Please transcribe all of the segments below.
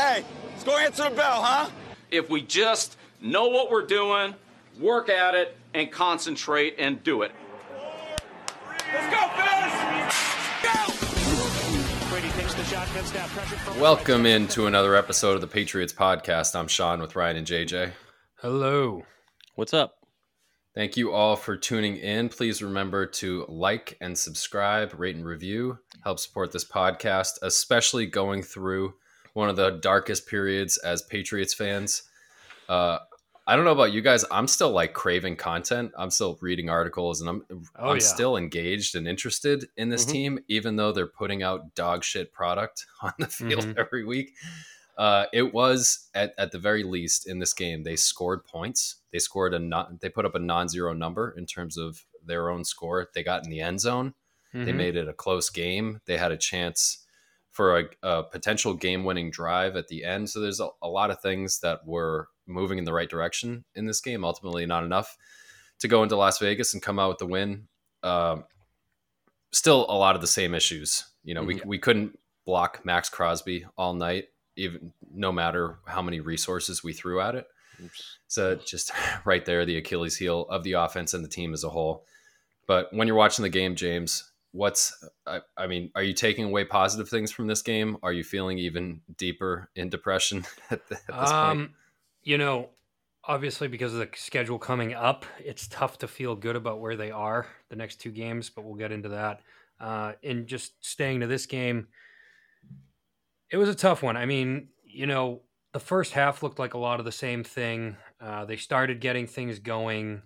Hey, let's go answer the bell, huh? If we just know what we're doing, work at it, and concentrate and do it. Let's go, fellas! Go! Welcome into another episode of the Patriots podcast. I'm Sean with Ryan and JJ. Hello. What's up? Thank you all for tuning in. Please remember to like and subscribe, rate and review, help support this podcast, especially going through one of the darkest periods as Patriots fans. Uh, I don't know about you guys. I'm still like craving content. I'm still reading articles and I'm Oh, I'm yeah. still engaged and interested in this Mhm. team, even though they're putting out dog shit product on the field Mhm. every week. Uh, it was at, at the very least in this game they scored points. They scored a non, they put up a non-zero number in terms of their own score. They got in the end zone. They Mhm. made it a close game. They had a chance for a, a potential game-winning drive at the end. So there's a, a lot of things that were moving in the right direction in this game. Ultimately, not enough to go into Las Vegas and come out with the win. Um, still, a lot of the same issues. You know, we we couldn't block Maxx Crosby all night, even no matter how many resources we threw at it. So just right there, the Achilles heel of the offense and the team as a whole. But when you're watching the game, James, what's I, I mean, are you taking away positive things from this game? Are you feeling even deeper in depression at, the, at this point? Um, you know, obviously because of the schedule coming up, it's tough to feel good about where they are the next two games, but we'll get into that. Uh, and just staying to this game, it was a tough one. I mean, you know, the first half looked like a lot of the same thing. Uh, they started getting things going.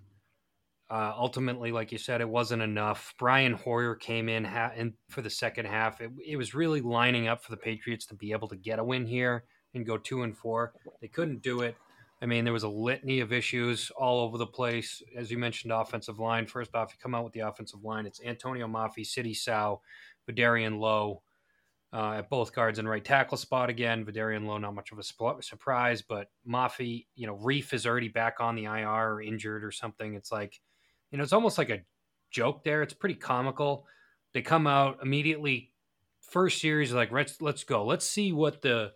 Uh, ultimately, like you said, it wasn't enough. Brian Hoyer came in ha- and for the second half. It, it was really lining up for the Patriots to be able to get a win here and go two and four. They couldn't do it. I mean, there was a litany of issues all over the place. As you mentioned, offensive line. First off, you come out with the offensive line. It's Atonio Mafi, Sidy Sow, Vederian Lowe uh, at both guards and right tackle spot again. Vederian Lowe, not much of a sp- surprise, but Mafi, you know, Reiff is already back on the IR or injured or something. It's like, you know, it's almost like a joke there. It's pretty comical. They come out immediately. First series, like let's let's go. Let's see what the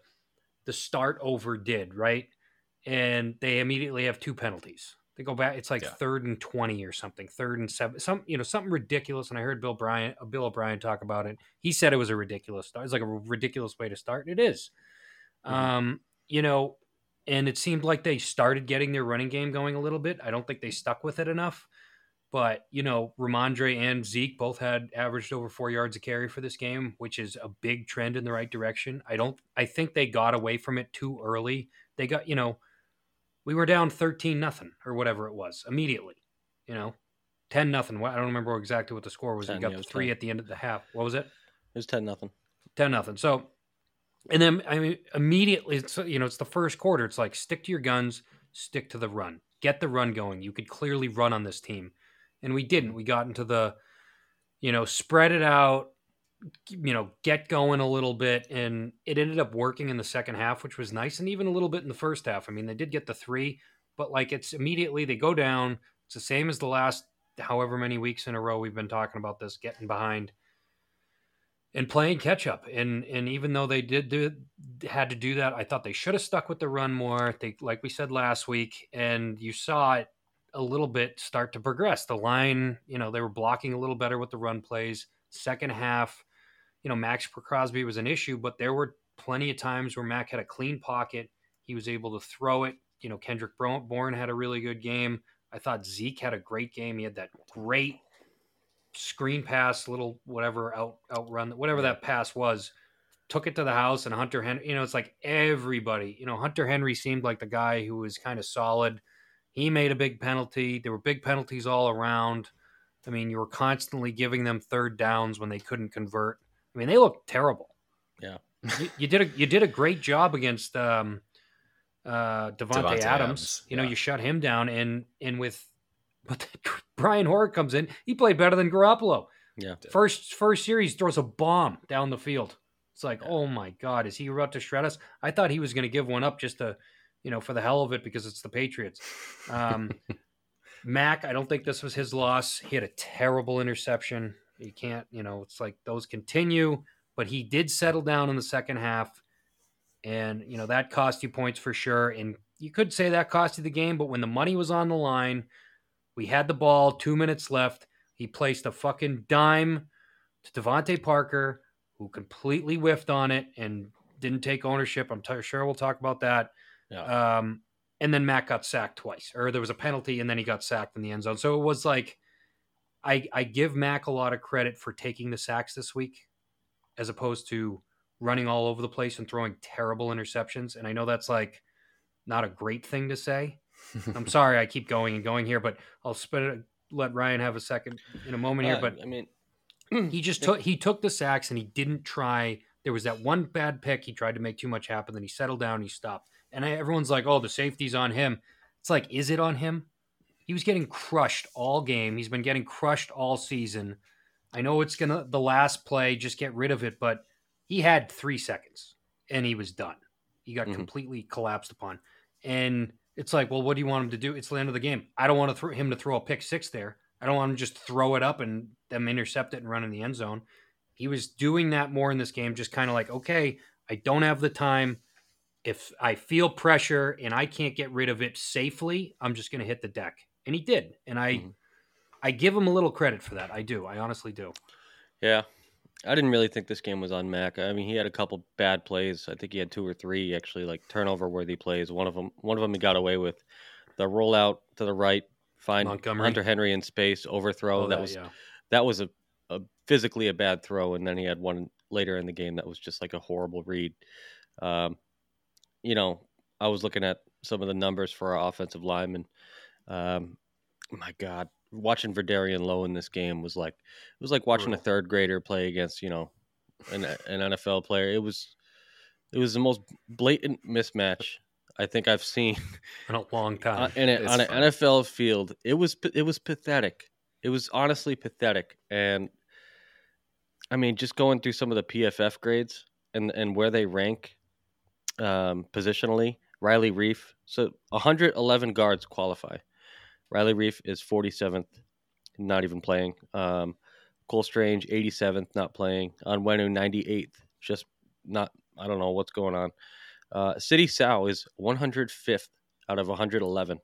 the start over did, right? And they immediately have two penalties. They go back. It's like Yeah. third and twenty or something, third and seven, some you know something ridiculous. And I heard Bill Bryant, uh, Bill O'Brien talk about it. He said it was a ridiculous start. It's like a ridiculous way to start. and It is. Um, you know, and it seemed like they started getting their running game going a little bit. I don't think they stuck with it enough. But, you know, Rhamondre and Zeke both had averaged over four yards a carry for this game, which is a big trend in the right direction. I don't I think they got away from it too early. They got, you know, we were down 13 nothing or whatever it was immediately, you know. 10 nothing. I don't remember exactly what the score was. 10, we got yeah, the 3 10. at the end of the half. What was it? It was ten nothing. 10 nothing. So, and then I mean, immediately, it's you know, it's the first quarter. It's like stick to your guns, stick to the run, get the run going. You could clearly run on this team, and we didn't. We got into the, you know, spread it out, you know, get going a little bit, and it ended up working in the second half, which was nice, and even a little bit in the first half. I mean, they did get the three, but like it's immediately they go down. It's the same as the last however many weeks in a row we've been talking about this, getting behind and playing catch up. And and even though they did do had to do that, I thought they should have stuck with the run more. They like we said last week, and you saw it a little bit start to progress. The line, you know, they were blocking a little better with the run plays. Second half, you know, Maxx Crosby was an issue, but there were plenty of times where Mac had a clean pocket. He was able to throw it. You know, Kendrick Bourne had a really good game. I thought Zeke had a great game. He had that great screen pass, little whatever out outrun, whatever that pass was, took it to the house. And Hunter Henry, you know, it's like everybody, you know, Hunter Henry seemed like the guy who was kind of solid. He made a big penalty. There were big penalties all around. I mean, you were constantly giving them third downs when they couldn't convert. I mean, they looked terrible. Yeah. you, you did a you did a great job against um, uh, Davante, Davante Adams. Adams, You know, yeah. you shut him down, and and with but Brian Hoyer comes in, he played better than Garoppolo. Yeah. First first series throws a bomb down the field. It's like, oh my god, is he about to shred us? I thought he was going to give one up just to, you know, for the hell of it because it's the Patriots. Um, Mac, I don't think this was his loss. He had a terrible interception. You can't, you know, it's like those continue, but he did settle down in the second half. And, you know, that cost you points for sure. And you could say that cost you the game, but when the money was on the line, we had the ball, two minutes left. He placed a fucking dime to DeVante Parker, who completely whiffed on it and didn't take ownership. I'm t- sure we'll talk about that. Yeah. Um, and then Matt got sacked twice, or there was a penalty, and then he got sacked in the end zone. So it was like, I I give Mac a lot of credit for taking the sacks this week, as opposed to running all over the place and throwing terrible interceptions. And I know that's like not a great thing to say. I'm sorry, I keep going and going here, but I'll spit it, let Ryan have a second in a moment here. Uh, But I mean, he just took he took the sacks and he didn't try. There was that one bad pick. He tried to make too much happen. Then he settled down. He stopped. And I, everyone's like, "Oh, the safety's on him." It's like, is it on him? He was getting crushed all game. He's been getting crushed all season. I know it's gonna the last play, just get rid of it, but he had three seconds and he was done. He got Mhm. completely collapsed upon. And it's like, well, what do you want him to do? It's the end of the game. I don't want to throw him to throw a pick six there. I don't want him to just throw it up and them intercept it and run in the end zone. He was doing that more in this game, just kind of like, okay, I don't have the time. If I feel pressure and I can't get rid of it safely, I'm just going to hit the deck. And he did. And I, Mhm. I give him a little credit for that. I do. I honestly do. yeah, I didn't really think this game was on Mac. I mean, he had a couple bad plays. I think he had two or three actually like turnover worthy plays. One of them, one of them he got away with the rollout to the right, find Montgomery? Hunter Henry in space, overthrow. Oh, that, was yeah. that was a, a physically a bad throw, and then he had one later in the game that was just like a horrible read. Um, you know, I was looking at some of the numbers for our offensive linemen. Um, my God, watching Vederian Lowe in this game was like it was like watching a third grader play against you know an an NFL player. It was it was the most blatant mismatch I think I've seen in a long time. on, in a, on an. NFL field. It was it was pathetic. It was honestly pathetic, and I mean, just going through some of the PFF grades and and where they rank um, positionally. Riley Reiff, so 111 guards qualify. Riley Reiff is 47th, not even playing. Um, Cole Strange 87th, not playing. Onwenu 98th, just not. I don't know what's going on. Uh, Sidy Sow is 105th out of 111.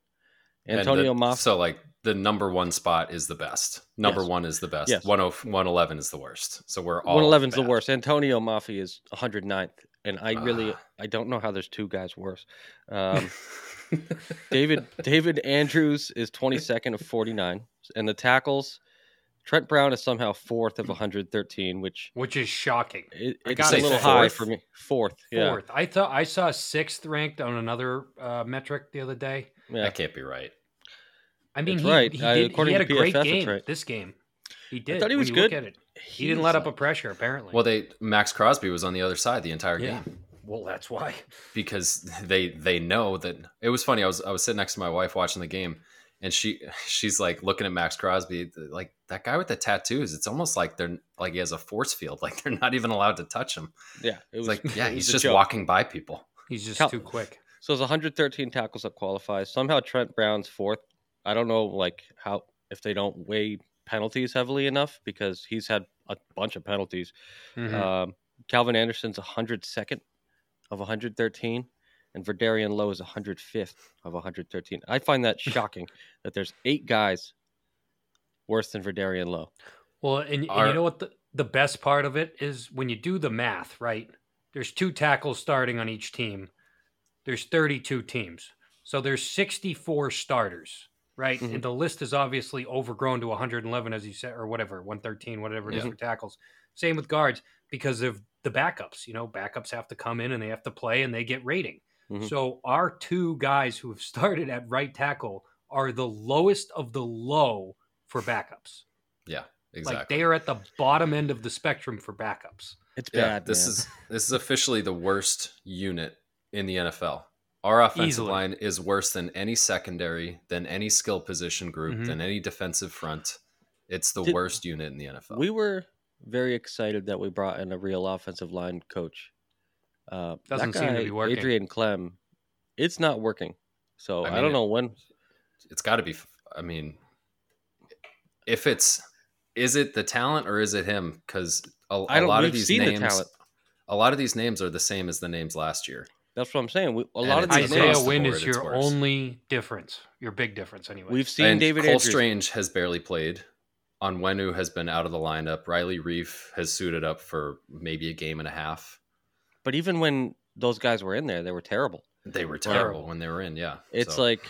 And Antonio the- Moff. So like the number one spot is the best. Number Yes. one is the best. Yes. 10 111 is the worst. So we're all 111 is the worst. Atonio Mafi is 109th, and I really Ah. I don't know how there's two guys worse. Um, David David Andrews is 22nd of 49, and the tackles. Trent Brown is somehow fourth of 113, which which is shocking. it, I gotta a little say high for me. Fourth, yeah, Fourth. I thought I saw sixth ranked on another uh, metric the other day. yeah. That can't be right. I mean, he, right. he, Uh, he had a to great PFF, it's game right. this game. He did. I thought he when was you good. Look at it. He didn't let up a pressure apparently. Well, they Maxx Crosby was on the other side the entire yeah. game Well, that's why. because they they know that it was funny. I was I was sitting next to my wife watching the game, and she she's like looking at Maxx Crosby like that guy with the tattoos. It's almost like they're like he has a force field. Like they're not even allowed to touch him. yeah. It It's was like yeah, was he's just joke. walking by people. He's just Cal- too quick. So it's 113 tackles that qualifies. Somehow Trent Brown's fourth. I don't know, like how if they don't weigh penalties heavily enough because he's had a bunch of penalties. Mhm. Um, Calvin Anderson's 102nd of 113, and Vederian Lowe is 105th of 113. I find that shocking that there's eight guys worse than Vederian Lowe. Well, and, and you know what the, the best part of it is when you do the math, right? There's two tackles starting on each team. There's 32 teams. So there's 64 starters, right? Mhm. And the list is obviously overgrown to 111 as you said or whatever, 113, whatever it is Yeah. for tackles. Same with guards because of the backups, you know, backups have to come in and they have to play and they get rating. Mhm. So our two guys who have started at right tackle are the lowest of the low for backups. Yeah, exactly. Like they are at the bottom end of the spectrum for backups. It's yeah, bad. this man. is this is officially the worst unit in the NFL. Our offensive Easily. line is worse than any secondary, than any skill position group, Mhm. than any defensive front. It's the Did- worst unit in the NFL. We were very excited that we brought in a real offensive line coach. Uh, Doesn't that seem to guy, be working. Adrian Klemm, it's not working. So I I, don't it- know when. it's got to be. I mean, if it's is it the talent or is it him? Because a, I a don't- lot of these seen the names. A lot of these names are the same as the names last year. That's what I'm saying. We, a And lot of it's these across Isaiah names, the Wynn board, is your worse. only difference, your big difference anyway. we've seen and David Cole Andrews. Strange has barely played. Onwenu has been out of the lineup. Riley Reiff has suited up for maybe a game and a half. But even when those guys were in there, they were terrible. They were Terrible. terrible when they were in. Yeah, It's So, like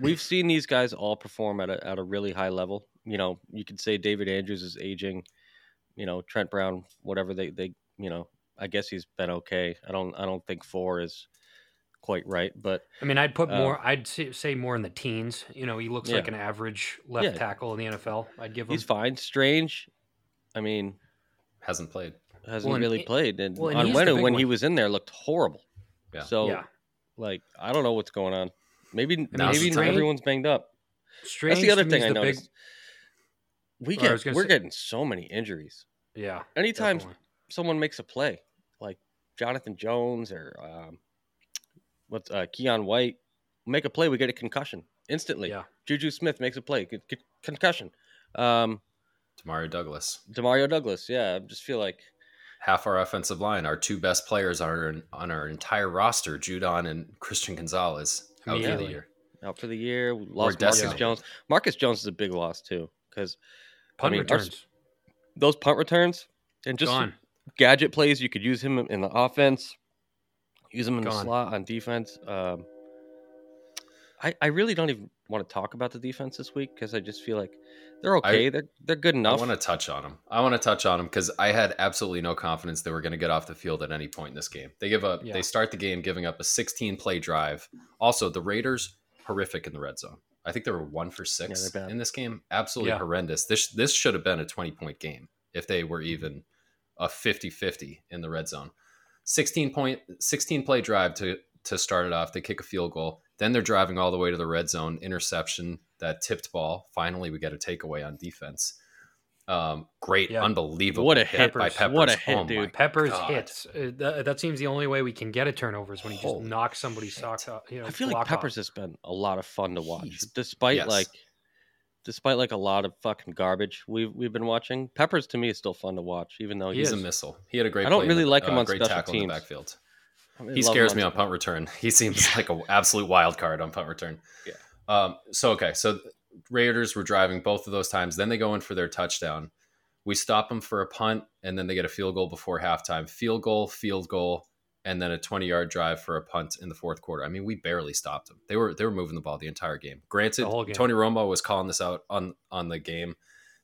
we've seen these guys all perform at a at a really high level. You know, you could say David Andrews is aging. You know, Trent Brown, whatever they they you know, I guess he's been okay. I don't I don't think four is quite right, but I mean, I'd put Uh, more. I'd say, say more in the teens. You know, he looks like an average left Yeah. tackle in the NFL. I'd give him. he's fine. Strange, I mean, hasn't played. hasn't Well, really it- played. And well, and on he's the big when he was in there looked horrible. Yeah. So yeah, like I don't know what's going on. Maybe Now's maybe the time. everyone's banged up. strange. That's the other thing I the big- We get we're say- getting so many injuries. yeah, Anytime definitely. someone makes a play, like Jonathan Jones or um, what's uh, Keion White, make a play, we get a concussion instantly. Yeah. Juju Smith makes a play, con- con- concussion. Um, Demario Douglas. Demario Douglas, yeah, I just feel like Half our offensive line, our two best players on our, on our entire roster, Judon and Christian Gonzalez, out for the year. out for the year. We lost Marcus decimated. Jones. Marcus Jones is a big loss too, because punt mean, our- returns those punt returns and just gadget plays, you could use him in the offense, use him in the slot on defense. Um, I I really don't even want to talk about the defense this week because I just feel like they're okay. they're they're good enough. I want to touch on them. I want to touch on them because I had absolutely no confidence they were going to get off the field at any point in this game. They give up. Yeah. They start the game giving up a 16 play drive. Also, the Raiders horrific in the red zone. I think they were one for six they're in this game. Absolutely Yeah. horrendous. This this should have been a 20 point game if they were even a 50-50 in the red zone. 16 point 16 play drive to to start it off. They kick a field goal. Then they're driving all the way to the red zone. Interception, that tipped ball. Finally, we get a takeaway on defense. Um, great, Yeah. unbelievable. What a hit. by Peppers. Peppers. What a hit, Oh dude. Peppers God. hits. Uh, that, that seems the only way we can get a turnover is when he just Holy knocks somebody's shit. socks off. You know, I feel like Peppers off. has been a lot of fun to watch, He's- despite yes. like despite like a lot of fucking garbage we've we've been watching. Peppers to me is still fun to watch, even though He He's he's a missile. He had a great. I don't really the- like him uh, on great special tackle in the teams. backfield. I He scares me on on punt return. He seems like an absolute wild card on punt return. Yeah. Um, so okay, so Raiders were driving both of those times. Then they go in for their touchdown. We stop them for a punt, and then they get a field goal before halftime. Field goal, field goal, and then a twenty-yard drive for a punt in the fourth quarter. I mean, we barely stopped them. They were they were moving the ball the entire game. Granted, game. Tony Romo was calling this out on on the game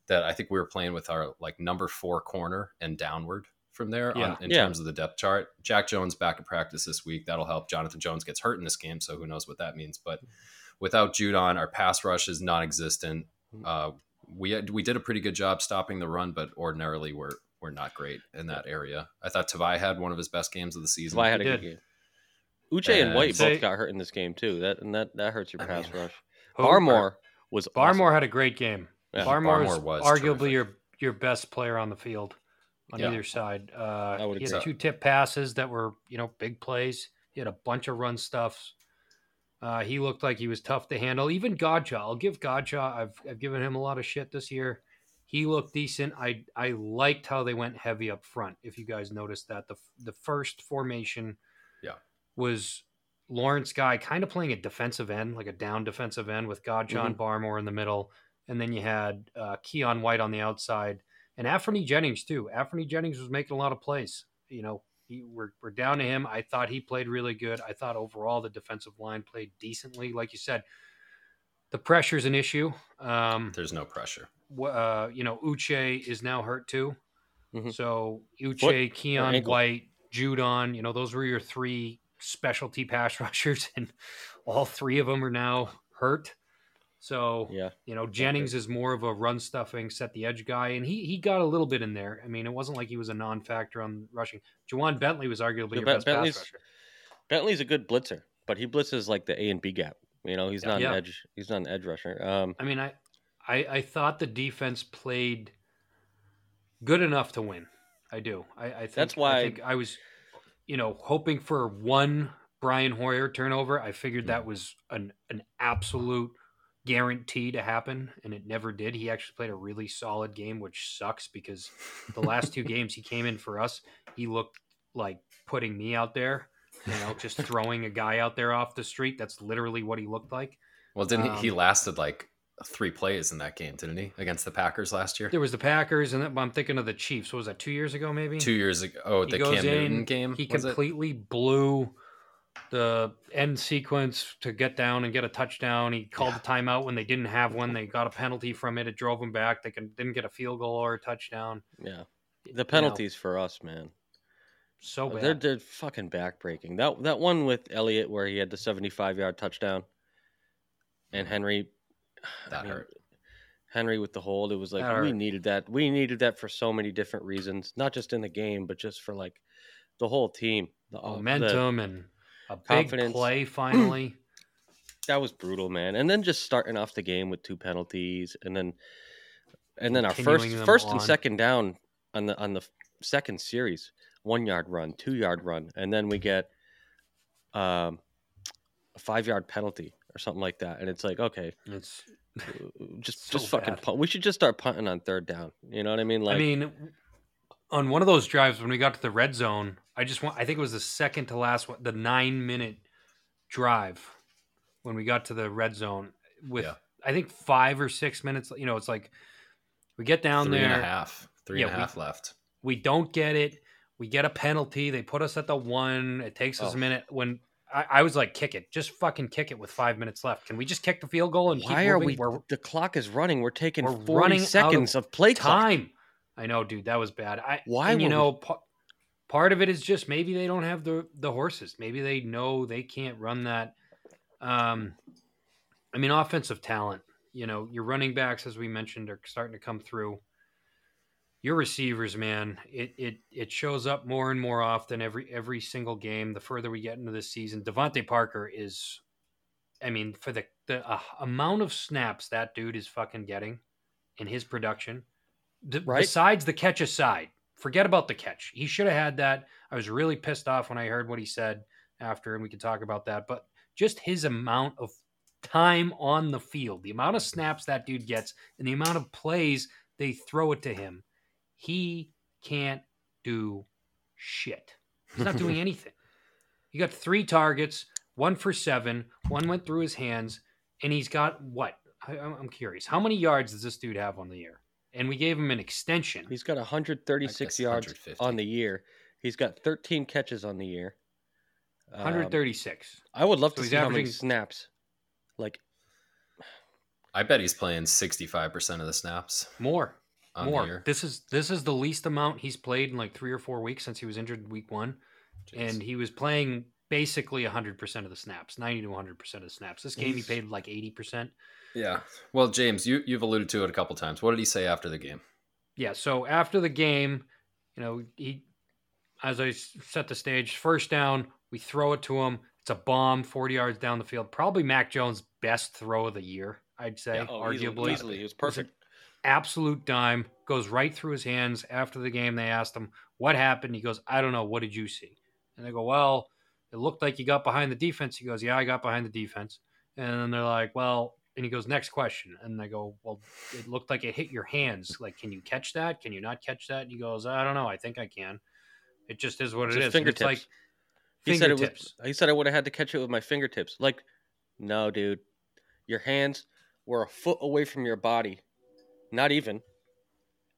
that I think we were playing with our like number four corner and downward from there Yeah. on, in Yeah. terms of the depth chart. Jack Jones back in practice this week. That'll help. Jonathan Jones gets hurt in this game, so who knows what that means. But without Judon, our pass rush is non-existent. Uh, we had, we did a pretty good job stopping the run, but ordinarily we're we're not great in that area. I thought Tavai had one of his best games of the season. Why had a He good game. Uche and And- White Say- both got hurt in this game too. That and that that hurts your I pass mean, rush. Who- Barmore was Barmore awesome. had a great game. Yeah. Barmore, Barmore is was arguably terrific. your your best player on the field on Yeah. either side. Uh, I would he had agree. two tip passes that were you know big plays. He had a bunch of run stuffs. Uh, he looked like he was tough to handle. Even Godchaux, I'll give Godchaux. I've I've given him a lot of shit this year. He looked decent. I I liked how they went heavy up front. If you guys noticed that the the first formation, Yeah. was Lawrence Guy kind of playing a defensive end, like a down defensive end with Godchaux and Barmore in the middle, and then you had uh, Keion White on the outside and Anthony Jennings too. Anthony Jennings was making a lot of plays. You know, he, we're we're down to him. I thought he played really good. I thought overall the defensive line played decently. Like you said, the pressure's an issue. Um, There's no pressure. Uh, you know, Uche is now hurt too. Mhm. So Uche, Foot Keion. White, Judon, you know, those were your three specialty pass rushers, and all three of them are now hurt. So Yeah. you know, Jennings is more of a run stuffing, set the edge guy, and he he got a little bit in there. I mean, it wasn't like he was a non-factor on rushing. Ja'Whaun Bentley was arguably Yeah, your best Bentley's- pass rusher. Bentley's a good blitzer, but he blitzes like the A and B gap. You know, he's not Yeah. an edge. He's not an edge rusher. Um, I mean, I, I I thought the defense played good enough to win. I do. I, I think That's why- I think I was, you know, hoping for one Brian Hoyer turnover. I figured that was an an absolute guarantee to happen, and it never did. He actually played a really solid game, which sucks because the last two games he came in for us, he looked like putting me out there, you know, just throwing a guy out there off the street. That's literally what he looked like. Well, didn't he, he Um, lasted like three plays in that game, didn't he, against the Packers last year? There was the Packers, and I'm thinking of the Chiefs. What was that? Two years ago, maybe. Two years ago. Oh, He the Cam in, Newton game. He was it? completely blew the end sequence to get down and get a touchdown. He called Yeah. a timeout when they didn't have one. They got a penalty from it. It drove them back. They can, didn't get a field goal or a touchdown. Yeah, You the know, penalties for us, man. so bad. They're they're fucking backbreaking. That that one with Elliott where he had the seventy-five yard touchdown, and mm. Henry. I That mean, hurt. Henry with the hold. It was like That we hurt. needed that. We needed that for so many different reasons, not just in the game, but just for like the whole team. The uh, the- momentum and a big confidence. play finally. that was brutal, man. And then just starting off the game with two penalties, and then and then our first first and second down on the on the second series, one yard run, two yard run, and then we get um, a five yard penalty or something like that. And it's like, okay, it's. just So just fucking punt. We should just start punting on third down. You know what I mean? Like, I mean, on one of those drives when we got to the red zone, I just want. I think it was the second to last one, the nine minute drive when we got to the red zone with Yeah. I think five or six minutes. You know, it's like we get down Three there, and a half. Three and a Yeah, we- half left. we don't get it. We get a penalty. They put us at the one. It takes us Oh. a minute. When I, I was like, kick it, just fucking kick it with five minutes left. Can we just kick the field goal and why are moving? we? We're the clock is running. We're taking we're forty running out of seconds of, play clock. time. I know, dude, that was bad. I Why and you we- know pa- part of it is just maybe they don't have the the horses. Maybe they know they can't run that. Um, I mean, offensive talent. You know, your running backs, as we mentioned, are starting to come through. Your receivers, man, it it it shows up more and more often every every single game. The further we get into this season, DeVante Parker is, I mean, for the the uh, amount of snaps that dude is fucking getting in his production, d- Right. besides the catch aside, forget about the catch. He should have had that. I was really pissed off when I heard what he said after, and we can talk about that. But just his amount of time on the field, the amount of snaps that dude gets, and the amount of plays they throw it to him, he can't do shit. He's not doing anything. He got three targets, one for seven, one went through his hands, and he's got what? I, I'm I'm curious. How many yards does this dude have on the year? And we gave him an extension. He's got 136 yards 150. on the year. He's got 13 catches on the year. Um, 136. I would love So to he's see how many snaps. Like I bet he's playing 65% of the snaps More. More. This is this is the least amount he's played in like three or four weeks since he was injured week one. Jeez. And he was playing basically 100% of the snaps, 90 to 100% of the snaps. This game he paid like 80%. yeah. Well, James, you, you've alluded to it a couple times. What did he say after the game? Yeah, so after the game, you know, he as I set the stage, first down, we throw it to him. It's a bomb 40 yards down the field. Probably Mac Jones' best throw of the year, I'd say, Yeah. oh, arguably. easily, easily. It was It was an perfect. Absolute dime goes right through his hands after the game. They asked him what happened? He goes i don't know. What did you see? And they go well it looked like you got behind the defense. He goes yeah i got behind the defense. And then they're like well and he goes next question. And they go well it looked like it hit your hands. Like can you catch that? Can you not catch that? And he goes i don't know. I think i can. It just is what it Just is it's like fingertips. He said it was. He said I would have had to catch it with my fingertips. Like, no, dude, your hands were a foot away from your body, not even,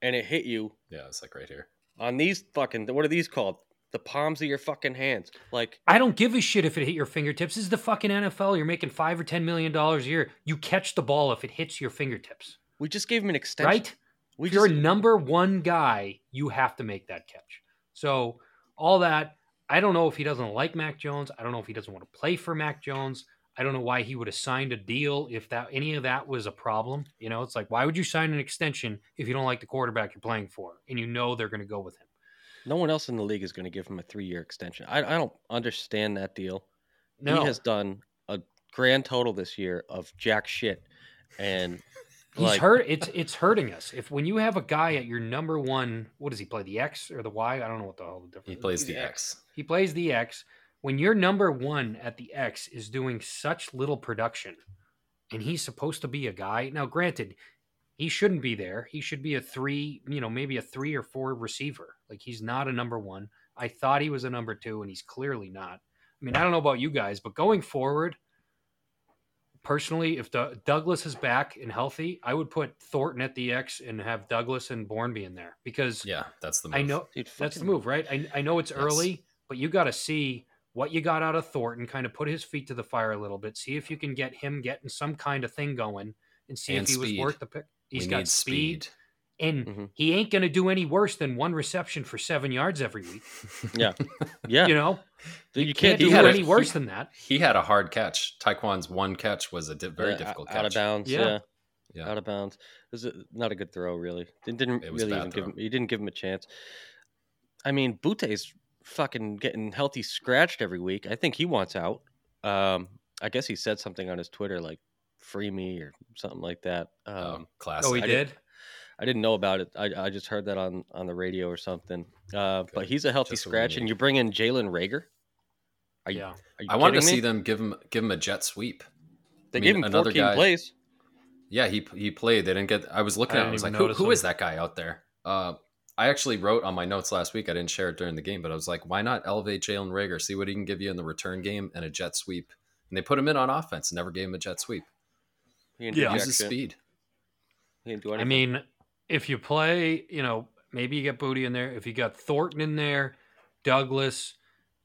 and it hit you Yeah, it's like right here. on these fucking. What are these called? The palms of your fucking hands. Like, I don't give a shit if it hit your fingertips. This is the fucking NFL. You're making five or ten million dollars a year. You catch the ball if it hits your fingertips, we just gave him an extension. right? We if you're a number one guy, you have to make that catch. So all that, I don't know if he doesn't like Mac Jones. I don't know if he doesn't want to play for Mac Jones. I don't know why he would have signed a deal if that any of that was a problem. You know, it's like why would you sign an extension if you don't like the quarterback you're playing for and you know they're going to go with him? no one else in the league is going to give him a three-year extension. I, I don't understand that deal. No, He has done a grand total this year of jack shit, and He's like, hurt. It's it's hurting us. If when you have a guy at your number one, what does he play? The X or the Y? I don't know what the hell the difference. He plays the X. He plays the X. When your number one at the X is doing such little production, and he's supposed to be a guy. Now, granted, he shouldn't be there. He should be a three, you know, maybe a three or four receiver. Like he's not a number one. I thought he was a number two, and he's clearly not. I mean, I don't know about you guys, but going forward, personally, if the, Douglas is back and healthy, I would put Thornton at the X and have Douglas and Bourne be in there because Yeah, that's the move. I know Dude, that's the move, right? I, I know it's Yes. early, but you got to see what you got out of Thornton, kind of put his feet to the fire a little bit, see if you can get him getting some kind of thing going, and see And if he was worth the pick. He's we got need speed, and Mhm. he ain't going to do any worse than one reception for seven yards every week. Yeah, yeah. You know, you, you can't can't do do had a- any worse than that. He had a hard catch. Tyquan's one catch was a di- very Uh, difficult out of bounds. Yeah. Yeah. Yeah. out of bounds. It was a, not a good throw, really. Didn't, didn't It was really bad even give him. He didn't give him a chance. I mean, Boutte's fucking getting healthy scratched every week. I think he wants out. Um, I guess he said something on his Twitter like "free me" or something like that. Um, Um, classic. Oh, he I did. did- I didn't know about it. I, I just heard that on on the radio or something. Uh, but he's a healthy Just scratch, and you bring in Jalen Reagor. Are you, Yeah. are you I wanted to me? see them give him give him a jet sweep. They I gave mean, him another 14 guy- plays. Yeah, he he played. They didn't get. I was looking I at. it. I was like, even who, notice who him. is that guy out there? Uh, I actually wrote on my notes last week. I didn't share it during the game, but I was like, why not elevate Jalen Reagor, see what he can give you in the return game and a jet sweep? And they put him in on offense. And never gave him a jet sweep. He didn't Yeah. Use his speed. He didn't do I mean, if you play, you know, maybe you get Boutte in there. If you got Thornton in there, Douglas,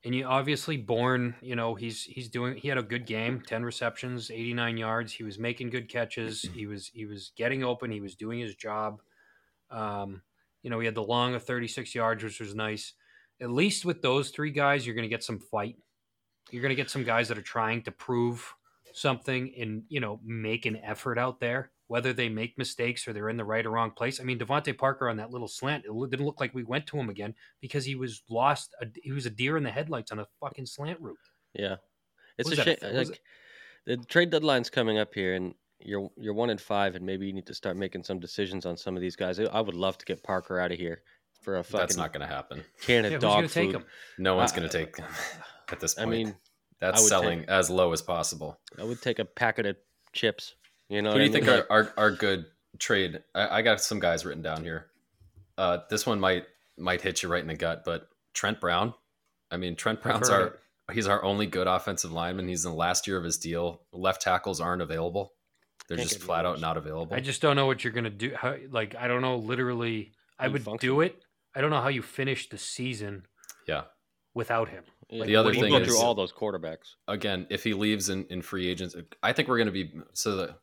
and you obviously Bourne, you know, he's he's doing. He had a good game, ten receptions, eighty nine yards. He was making good catches. He was he was getting open. He was doing his job. Um, you know, he had the long of thirty six yards, which was nice. At least with those three guys, you're going to get some fight. You're going to get some guys that are trying to prove something and you know make an effort out there whether they make mistakes or they're in the right or wrong place i mean DeVante Parker on that little slant it didn't look like we went to him again because he was lost a, he was a deer in the headlights on a fucking slant route Yeah, it's a shame. Like the trade deadline's coming up here, and you're you're one in five, and maybe you need to start making some decisions on some of these guys. I, I would love to get Parker out of here for a fucking That's not going to happen. can of yeah, who's dog gonna food. take him No one's Uh, going to take him at this point. I mean, that's I selling take- as low as possible. I would take a packet of chips. You know, Who what do you I mean? think Like, are, are, are good trade? I, I got some guys written down here. Uh, this one might might hit you right in the gut, but Trent Brown. I mean, Trent Brown's heard our he's our only good offensive lineman. He's in the last year of his deal. Left tackles aren't available. They're just flat out not available. i just don't know what you're gonna do how, like i don't know literally i How would function. do it i don't know how you finish the season yeah. without him yeah, The other thing go is- through all those quarterbacks. again, if he leaves in, in free agents, uh, I think we're going to be so that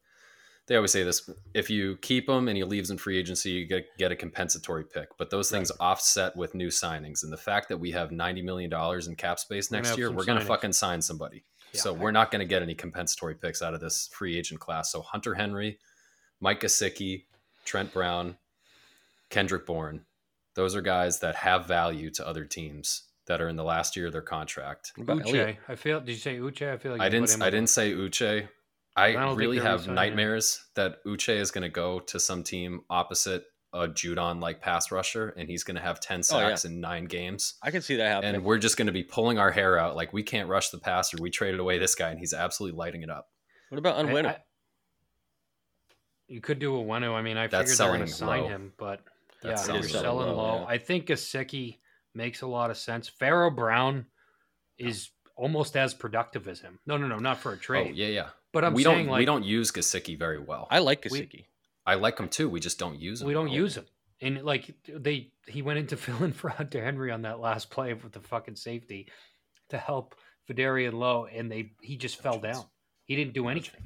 they always say this: if you keep him and he leaves in free agency, you get get a compensatory pick. But those things offset with new signings, and the fact that we have ninety million dollars in cap space We're next year, we're going to fucking sign somebody. Yeah. So we're not going to get any compensatory picks out of this free agent class. So Hunter Henry, Mike Gesicki, Trent Brown, Kendrick Bourne, those are guys that have value to other teams that are in the last year of their contract. What about Uche, I feel. Did you say Uche? I feel like I didn't. I didn't say Uche. I I, really have re-signing him. nightmares that Uche is going to go to some team opposite a Judon like pass rusher, and he's going to have ten Oh, yeah. sacks in nine games, I can see that happening. and we're just going to be pulling our hair out like we can't rush the passer. We traded away this guy, and he's absolutely lighting it up. what about I- Unwinner? I- you could do a Wenu. I mean, I That's figured they're going selling to sign low. him, but That's yeah, selling he's low. selling Selling low. low, yeah. I think Gesicki makes a lot of sense. Pharaoh Brown is almost as productive as him. No, no, no, not for a Oh trade. yeah, yeah. But I'm we saying don't like we don't use Gesicki very well. I like we- Gesicki. I like him too. We just don't use him. we don't use him. And like they, he went into fill in for Hunter Henry on that last play with the fucking safety to help Vederian Lowe, and they he just fell down. He didn't do anything.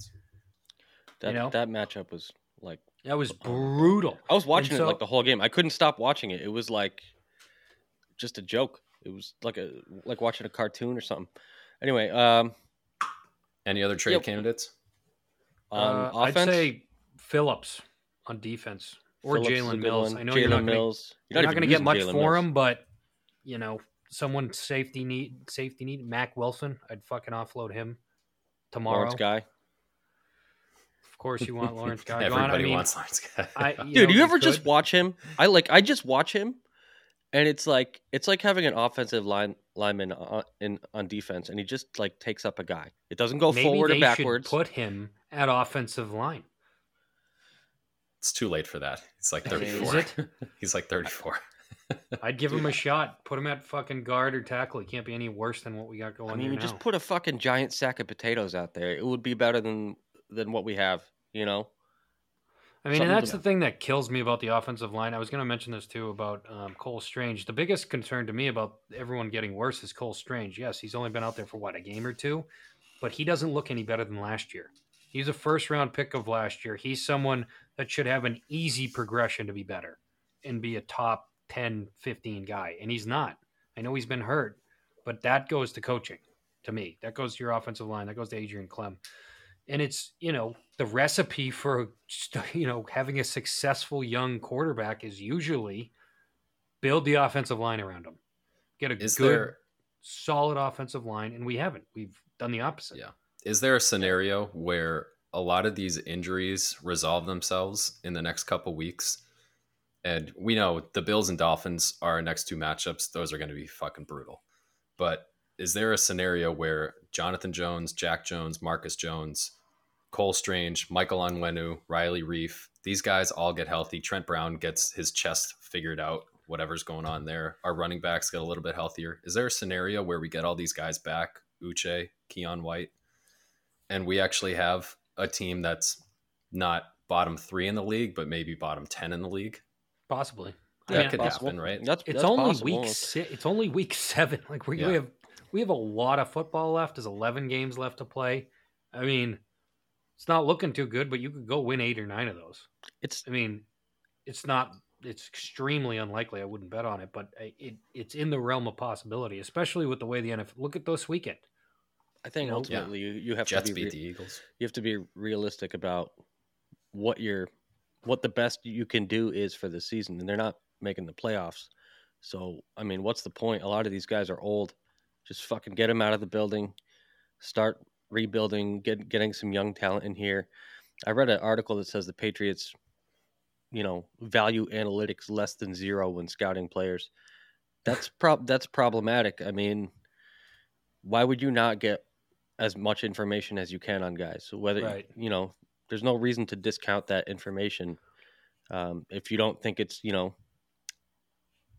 That know? that matchup was like That was brutal. I was watching so- it like the whole game. I couldn't stop watching it. It was like just a joke. It was like a like watching a cartoon or something. Anyway, um, Any other trade Yep. candidates? on Uh, offense, I'd say Phillips on defense or Phillips is a Jalen Mills. one. I know you're Jalen not gonna, you're not going to get much Jalen for Mills. him, but you know, someone safety need safety need Mack Wilson. I'd fucking offload him tomorrow. Lawrence guy. Of course, you want Lawrence Guy. Everybody I mean, wants Lawrence guy. I, Dude, know, you ever just watch him? I like I just watch him, and it's like it's like having an offensive line lineman on, in on defense, and he just like takes up a guy. It doesn't go Maybe forward or backwards. should put him at offensive line. It's too late for that. He's like Is 34. it? He's like 34. I'd give him a shot. Put him at fucking guard or tackle. He can't be any worse than what we got going I mean, here you now. just put a fucking giant sack of potatoes out there. It would be better than than what we have. You know. I mean, and that's to- the thing that kills me about the offensive line. I was going to mention this too about um, Cole Strange. The biggest concern to me about everyone getting worse is Cole Strange. Yes, he's only been out there for what a game or two, but he doesn't look any better than last year. He's a first round pick of last year. He's someone that should have an easy progression to be better and be a top 10, 15 guy. And he's not. I know he's been hurt, but that goes to coaching to me. That goes to your offensive line. That goes to Adrian Klemm. And it's, you know, the recipe for, you know, having a successful young quarterback is usually build the offensive line around him. Get a Is good, there solid offensive line. And we haven't. We've done the opposite. Yeah. is there a scenario where a lot of these injuries resolve themselves in the next couple weeks? And we know the Bills and Dolphins are our next two matchups. Those are going to be fucking brutal. But is there a scenario where Jonathan Jones, Jack Jones, Marcus Jones, Cole Strange, Michael Onwenu, Riley Reiff, these guys all get healthy. Trent Brown gets his chest figured out, whatever's going on there. Our running backs get a little bit healthier. Is there a scenario where we get all these guys back, Uche, Keion White, and we actually have a team that's not bottom three in the league, but maybe bottom 10 in the league? Possibly. That mean, could possible. happen, right? That's it's that's only possible. week six. It's only week seven. Like we, Yeah. we have we have a lot of football left. There's 11 games left to play. I mean, it's not looking too good, but you could go win eight or nine of those. It's I mean, it's not. It's extremely unlikely. I wouldn't bet on it, but uh, it it's in the realm of possibility, especially with the way the NFL. Look at this weekend. I think you know, ultimately you, you have Jets to be beat re- the Eagles. you have to be realistic about what your what the best you can do is for the season, and they're not making the playoffs. So I mean, what's the point? A lot of these guys are old. Just fucking get them out of the building. Start rebuilding. Get getting some young talent in here. I read an article that says the Patriots, you know, value analytics less than zero when scouting players. That's prob that's problematic. I mean, why would you not get as much information as you can on guys? So whether Right. you know, there's no reason to discount that information. Um, if you don't think it's you know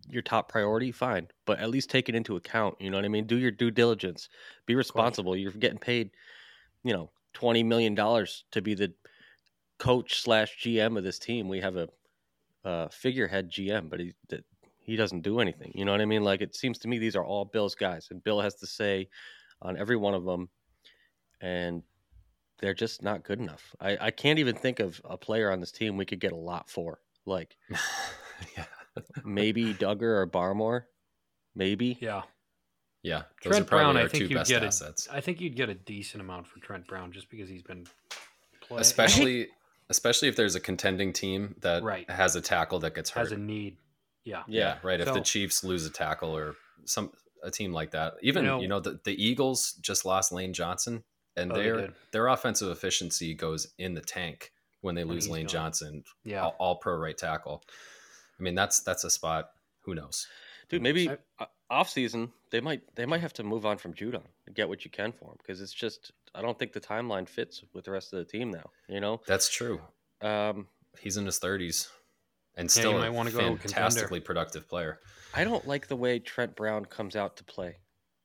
your top priority, fine, but at least take it into account. You know what I mean? Do your due diligence. Be responsible. You're getting paid, you know, twenty million dollars to be the coach slash GM of this team. We have a uh, figurehead GM, but he that he doesn't do anything. You know what I mean? Like it seems to me these are all Bill's guys, and Bill has to say on every one of them, and they're just not good enough. I, I can't even think of a player on this team we could get a lot for. Like yeah. maybe Dugger or Barmore, maybe. Yeah, Yeah. Those Trent are probably Brown. our I think two you'd best get assets. a. I think you'd get a decent amount for Trent Brown just because he's been play, especially especially if there's a contending team that Right. has a tackle that gets hurt. has a need. Yeah, yeah, right. If the Chiefs lose a tackle or some a team like that, even You you know- know, the, the Eagles just lost Lane Johnson, and Oh, their their offensive efficiency goes in the tank when they lose Lane gone. Johnson, yeah. all, all pro right tackle. I mean, that's that's a spot. Who knows? Dude, maybe I- uh, off season they might they might have to move on from Judon and get what you can for him because it's just I don't think the timeline fits with the rest of the team now. You know, That's true. um, He's in his thirties, and Yeah, still might a wanna go contender. fantastically productive player. I don't like the way Trent Brown comes out to play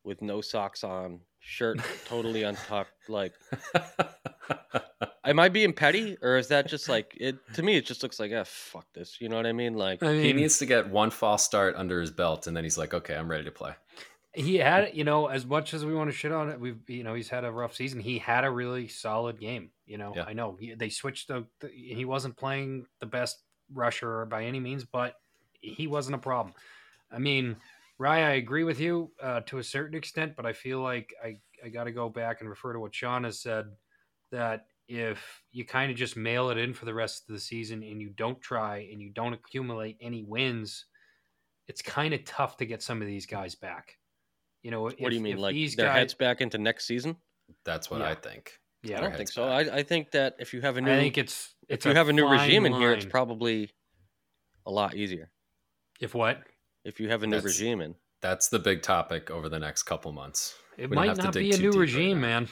with no socks on, shirt totally untucked. Like, am I being petty or is that just like it? To me, it just looks like ah, fuck this. You know what I mean? Like, I he needs to get one false start under his belt, and then he's like, "Okay, I'm ready to play." he had you know as much as we want to shit on it we've you know he's had a rough season he had a really solid game you know Yeah. i know he, they switched the, the he wasn't playing the best rusher by any means but he wasn't a problem i mean ryan i agree with you uh, to a certain extent but i feel like i i got to go back and refer to what sean has said that if you kind of just mail it in for the rest of the season and you don't try and you don't accumulate any wins it's kind of tough to get some of these guys back you know, what do you mean? Like these their guys? heads back into next season? That's what Yeah. I think. yeah, I don't think so. I, I think that if you have a new I think it's it's if you have a new fine regime in here, it's probably a lot easier. if what If you have a new That's- regime in, That's the big topic over the next couple months. it We might have to not dig be a new regime, man.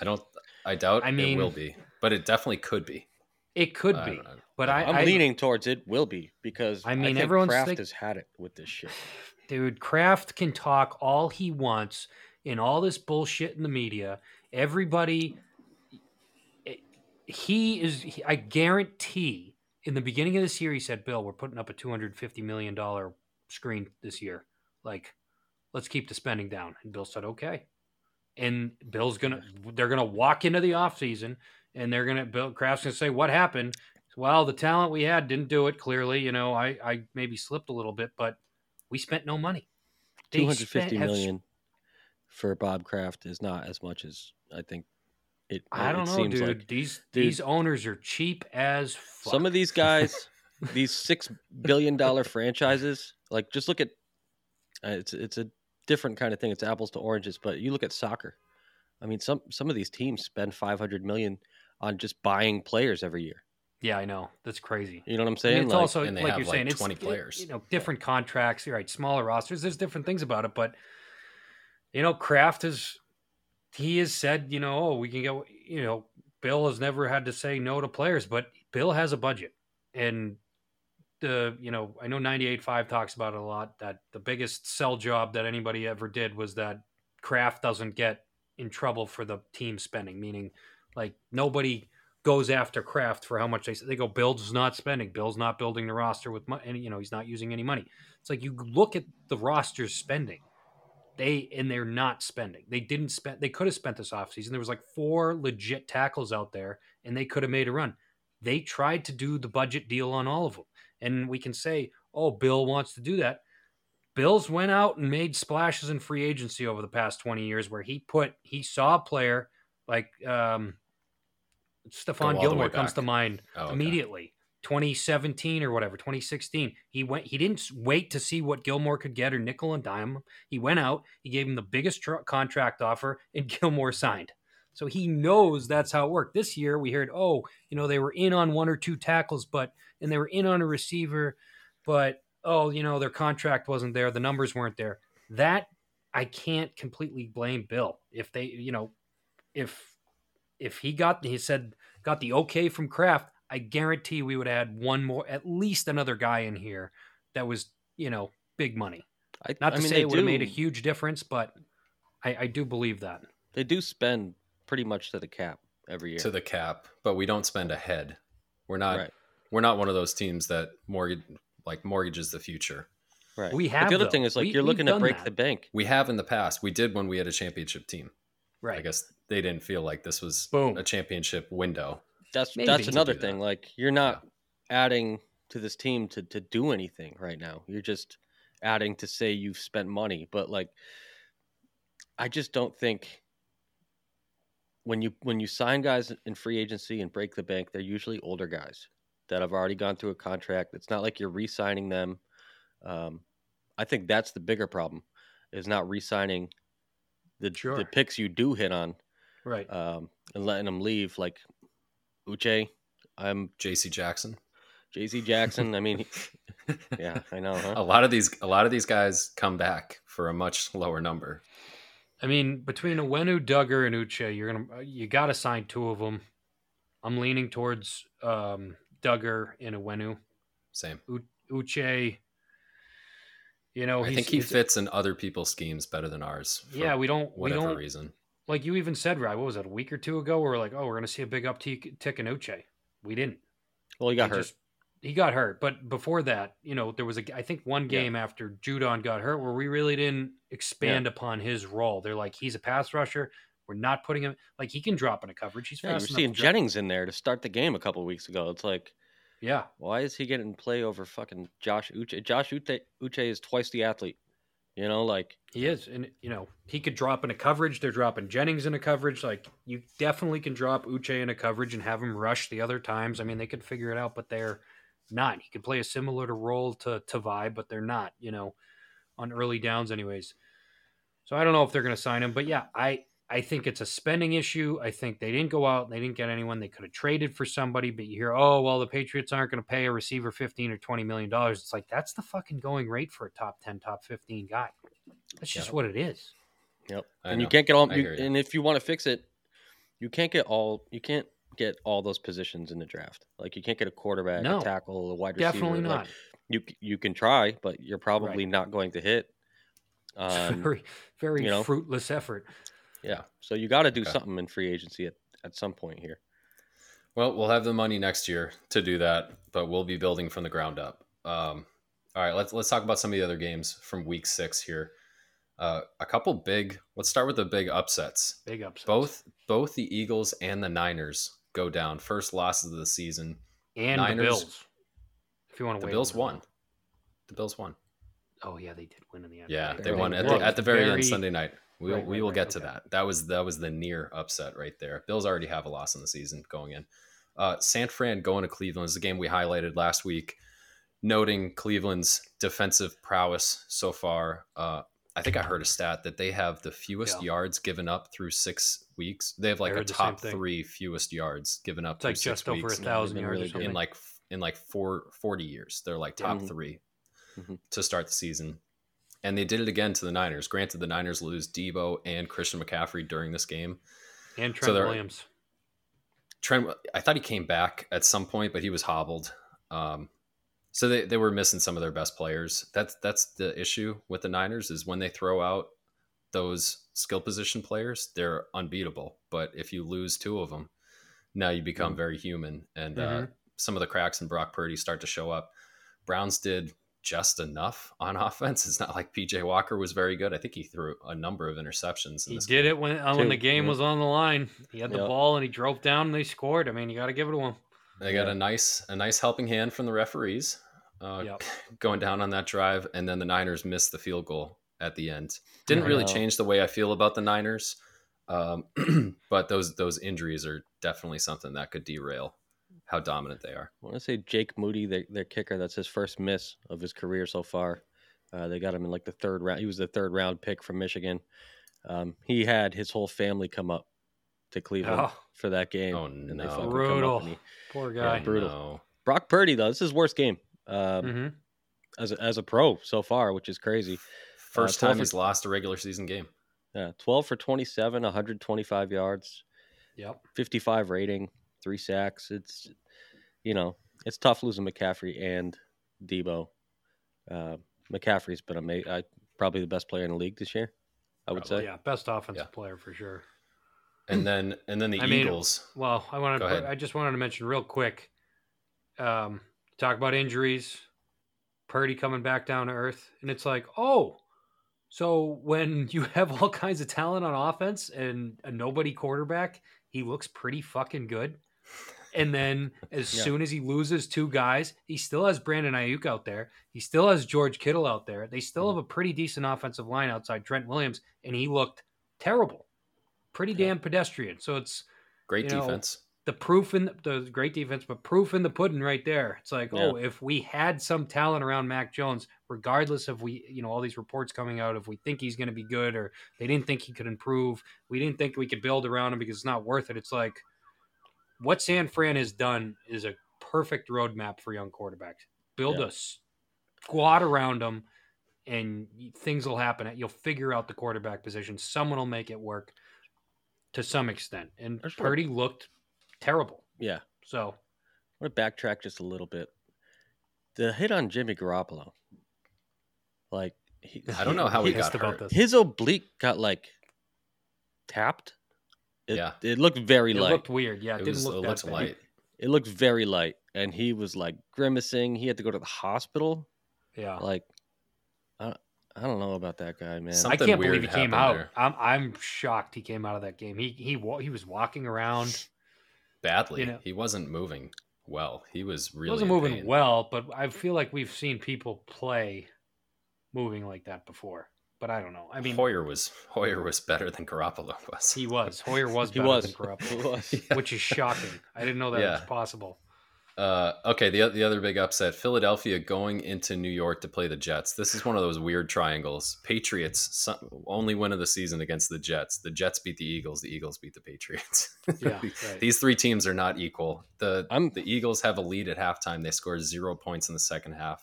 I don't. I doubt I mean, it mean- will be, but it definitely could be. It could I be. don't. But I, I'm I- leaning towards it will be because I I mean, mean, think everyone's Kraft think- has had it with this shit. dude, Kraft can talk all he wants in all this bullshit in the media. Everybody, eh, he is. he- I guarantee, in the beginning of this year, he said, "Bill, we're putting up a two hundred fifty million dollar screen this year. Like, let's keep the spending down." And Bill said, "Okay." And Bill's gonna, they're gonna walk into the offseason and they're gonna, Bill Kraft's gonna say, "What happened?" Well, the talent we had didn't do it. Clearly, you know, I, I maybe slipped a little bit, but we spent no money. They Two hundred fifty spent- have- for Bob Kraft is not as much as I think it. I don't know, seems dude. Like. these Dude. these owners are cheap as fuck. Some of these guys, these six billion dollar franchises, like just look at uh, it's it's a different kind of thing. It's apples to oranges, but you look at soccer. I mean, some some of these teams spend five hundred million on just buying players every year. yeah, I know that's crazy. You know what I'm I saying? mean, it's Like, also and they like have, you're like, saying, it's 20 it- players. you know, different contracts. You're right, smaller rosters. There's different things about it, but you know, Kraft has he has said, you know, oh, we can go. You know, Bill has never had to say no to players, but Bill has a budget, and the you know, I know 98.5 talks about it a lot. That the biggest sell job that anybody ever did was that Kraft doesn't get in trouble for the team spending, meaning like nobody goes after Kraft for how much they they go. Bill's not spending. Bill's not building the roster with money, and you know he's not using any money. It's like you look at the roster's spending, they and they're not spending. They didn't spend. They could have spent this offseason. There was like four legit tackles out there, and they could have made a run. They tried to do the budget deal on all of them, and we can say, "Oh, Bill wants to do that." Bills went out and made splashes in free agency over the past 20 years where he put he saw a player like um Go Stephon all the way Gilmore comes back. to mind Oh, okay. immediately. 2017 or whatever, 2016. He went he didn't wait to see what Gilmore could get or nickel and dime him. He went out, he gave him the biggest tr- contract offer and Gilmore signed. So he knows that's how it worked. This year we heard, "Oh, you know, they were in on one or two tackles, but and they were in on a receiver, but oh, you know, their contract wasn't there, the numbers weren't there. That I can't completely blame Bill. If they, you know, if if he got he said got the okay from Kraft, I guarantee we would have had one more at least another guy in here that was, you know, big money. I, Not to I mean, say it would have made a huge difference, but I, I do believe that. They do spend pretty much to the cap every year. to the cap, but we don't spend ahead. We're not Right. We're not one of those teams that mortgage like mortgages the future. right. We But have, the other though. thing is like We- you're looking to break that. the bank. We have in the past. We did when we had a championship team. Right. I guess they didn't feel like this was Boom. a championship window. That's Maybe. that's another thing. that. Like you're not adding to this team to to do anything right now. You're just adding to say you've spent money, but like I just don't think when you when you sign guys in free agency and break the bank, they're usually older guys that have already gone through a contract. It's not like you're re-signing them. Um, I think that's the bigger problem is not re-signing the Sure. the picks you do hit on Right. um, and letting them leave. Like Uche, I'm J.C. Jackson. J.C. Jackson. I mean, yeah, I know. Huh? A lot of these a lot of these guys come back for a much lower number. I mean, between Onwenu, Dugger, and Uche, you're gonna you got to sign two of them. I'm leaning towards um, Dugger and Onwenu. Same. U- Uche, you know, I think he he's- fits in other people's schemes better than ours. For Yeah, we don't, we whatever don't reason. like you even said, right? What was that? A week or two ago, we are like, oh, we're gonna see a big uptick tick in Uche. We didn't. Well, he got He hurt. just- he got hurt, but before that, you know, there was a I think one Yeah. game after Judon got hurt where we really didn't expand upon his role. They're like, he's a pass rusher. We're not putting him like he can drop in a coverage. He's Yeah, you were fast seeing Jennings in there to start the game a couple weeks ago. It's like, Yeah, why is he getting play over fucking Josh Uche? Josh Uche, Uche is twice the athlete. You know, like he is, and you know, he could drop in a coverage. They're dropping Jennings in a coverage. Like you definitely can drop Uche in a coverage and have him rush the other times. I mean, they could figure it out, but they're not. He could play a similar to role to to Vibe, but they're not. You know, on early downs, anyways. So I don't know if they're going to sign him, but yeah, I I think it's a spending issue. I think they didn't go out, they didn't get anyone. They could have traded for somebody, but you hear, oh well, the Patriots aren't going to pay a receiver fifteen or twenty million dollars. It's like that's the fucking going rate for a top ten, top fifteen guy. That's just Yep. what it is. Yep. I and you can't get all. You, you. and if you want to fix it, you can't get all. You can't get all those positions in the draft. Like you can't get a quarterback, No. a tackle, a wide receiver. Definitely like, not. you you can try, but you're probably Right. not going to hit. Um, very, very you know. fruitless effort. Yeah, so you got to do Okay. something in free agency at, at some point here. Well, we'll have the money next year to do that, but we'll be building from the ground up. Um, all right, let's let's talk about some of the other games from Week Six here. Uh, a couple big. Let's start with the big upsets. Big upset. Both both the Eagles and the Niners go down. First losses of the season. and Niners- the Bills. If you want to The Bills won. The Bills won. Oh yeah, they did win in the end. Yeah, Right. they Right. won at the, at the very, very- end Sunday night. We will Right, we right, will right, get to okay. that. That was that was the near upset right there. Bills already have a loss in the season going in. Uh, San Fran going to Cleveland is a game we highlighted last week, noting Cleveland's defensive prowess so far. Uh, I think I heard a stat that they have the fewest Yeah. yards given up through six weeks. They have like a the top three fewest yards given up It's like just over a thousand yards really or something. in like in like four, 40 years. They're like top Mhm. 3 Mhm. to start the season. And they did it again to the Niners. Granted, the Niners lose Deebo and Christian McCaffrey during this game. and Trent they're- Williams. Trent, I thought he came back at some point, but he was hobbled. Um, so they, they were missing some of their best players. That's that's the issue with the Niners is when they throw out those skill position players, they're unbeatable. But if you lose two of them, now you become very human, and uh, Mhm. some of the cracks in Brock Purdy start to show up. Browns did just enough on offense. It's not like PJ Walker was very good. I think he threw a number of interceptions. In He this did game. it when uh, when the game yeah. was on the line. He had the Yep. ball and he drove down and they scored. I mean, you got to give it to him. They got Yeah. a nice a nice helping hand from the referees uh, Yep. going down on that drive, and then the Niners missed the field goal at the end. Didn't really change the way I feel about the Niners, um, but those those injuries are definitely something that could derail how dominant they are. I want to say Jake Moody, their, their kicker. That's his first miss of his career so far. Uh, they got him in like the third round. He was the third round pick from Michigan. Um, he had his whole family come up to Cleveland Oh. for that game. Oh, and they no. fucking come up Brutal. and he- Poor Yeah, guy. brutal. No. Brock Purdy though, this is his worst game um, hmm as a, as a pro so far, which is crazy. First 12 time for- he's lost a regular season game. Yeah, twelve for twenty seven, one hundred twenty five yards, Yep. fifty five rating, three sacks. It's you know it's tough losing McCaffrey and Deebo. Uh, McCaffrey's been ama- I, probably the best player in the league this year. I would Probably. say. Yeah, best offensive Yeah. player for sure. And then and then the I mean, Eagles. Well, I wanted Go to, ahead. I just wanted to mention real quick. Um, talk about injuries. Purdy coming back down to earth, and it's like, oh, so when you have all kinds of talent on offense and a nobody quarterback, he looks pretty fucking good. And then as Yeah. soon as he loses two guys, he still has Brandon Aiyuk out there. He still has George Kittle out there. They still Mm-hmm. have a pretty decent offensive line outside Trent Williams, and he looked terrible, pretty Yeah. damn pedestrian. So it's Great you know, defense. the proof in the, the great defense, but proof in the pudding right there. It's like, oh, if we had some talent around Mac Jones, regardless of we, you know, all these reports coming out, if we think he's going to be good or they didn't think he could improve, we didn't think we could build around him because it's not worth it. It's like what San Fran has done is a perfect roadmap for young quarterbacks. Build Yeah. a squad around them, and things will happen. You'll figure out the quarterback position. Someone will make it work to some extent. And There's no- Purdy looked terrible. Yeah. So I want to backtrack just a little bit. The hit on Jimmy Garoppolo, like he, I don't know how he he- got pissed about hurt. this. his oblique got like tapped. It, Yeah. it looked very it light. It looked weird. Yeah, it, It didn't was it look that looked bad. light. it looked very light, and he was like grimacing. He had to go to the hospital. Yeah. Like, I, I don't know about that guy, man. Some- I can't believe he came out. there. I'm I'm shocked he came out of that game. He he he was walking around. Badly. you know- he wasn't moving well. He was really wasn't moving pain. well, but I feel like we've seen people play moving like that before. But I don't know. I mean, Hoyer was Hoyer was better than Garoppolo was. he was Hoyer was he better was. than Garoppolo, was. Yeah. which is shocking. I didn't know that Yeah. was possible. Uh, okay, the the other big upset: Philadelphia going into New York to play the Jets. This is one of those weird triangles. Patriots some, only win of the season against the Jets. The Jets beat the Eagles. The Eagles beat the Patriots. Yeah, right. These three teams are not equal. the I'm- The Eagles have a lead at halftime. They score zero points in the second half.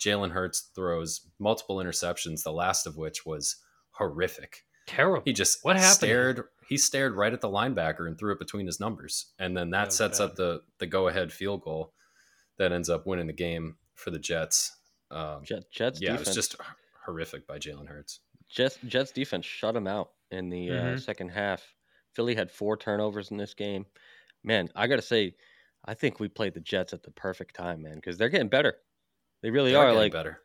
Jalen Hurts throws multiple interceptions. The last of which was horrific. Terrible. He just What happened? stared. he stared right at the linebacker and threw it between his numbers, and then that was sets bad. up the the go ahead field goal that ends up winning the game for the Jets. Um, Jet, Jets yeah, defense. it was just horrific by Jalen Hurts. Jets Jets defense shut him out in the uh, Mhm. second half. Philly had four turnovers in this game. Man, I gotta say, I think we played the Jets at the perfect time, man, because they're getting better. They really They are. getting Like, better.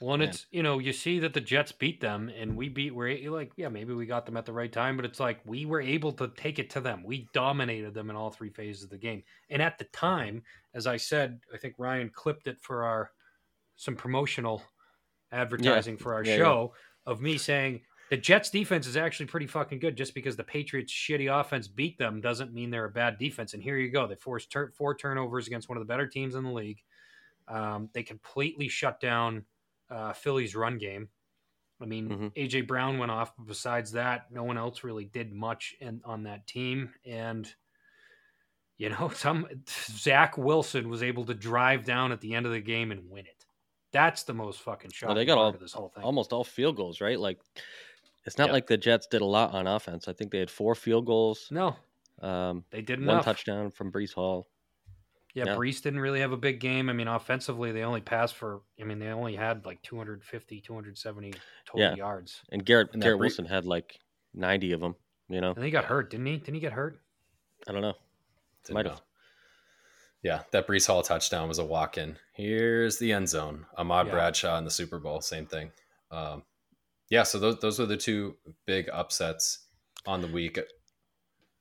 Well, and Man. it's you know you see that the Jets beat them, and we beat. We're like, yeah, maybe we got them at the right time, but it's like we were able to take it to them. We dominated them in all three phases of the game, and at the time, as I said, I think Ryan clipped it for our some promotional advertising for our Yeah, yeah. show of me saying the Jets defense is actually pretty fucking good. Just because the Patriots' shitty offense beat them doesn't mean they're a bad defense. And here you go, they forced tur- four turnovers against one of the better teams in the league. Um, they completely shut down uh, Philly's run game. I mean, Mhm. AJ Brown went off, but besides that, no one else really did much in, on that team. And you know, some Zach Wilson was able to drive down at the end of the game and win it. That's the most fucking shocking Well, they got all- of this whole thing. almost all field goals, right? Like, it's not Yeah. like the Jets did a lot on offense. I think they had four field goals, no, um, they did one enough. touchdown from Breece Hall. Yeah, Yeah. Breece didn't really have a big game. I mean, offensively, they only passed for, I mean, they only had like 250, 270 total Yeah. yards. And Garrett And Garrett Bre- Wilson had like ninety of them. You know, And he got hurt, didn't he? Didn't he get hurt? I don't know. Didn't Might have. Yeah, that Breece Hall touchdown was a walk in. Here's the end zone. Ahmad Yeah. Bradshaw in the Super Bowl, same thing. Um, yeah, so those those were the two big upsets on the week.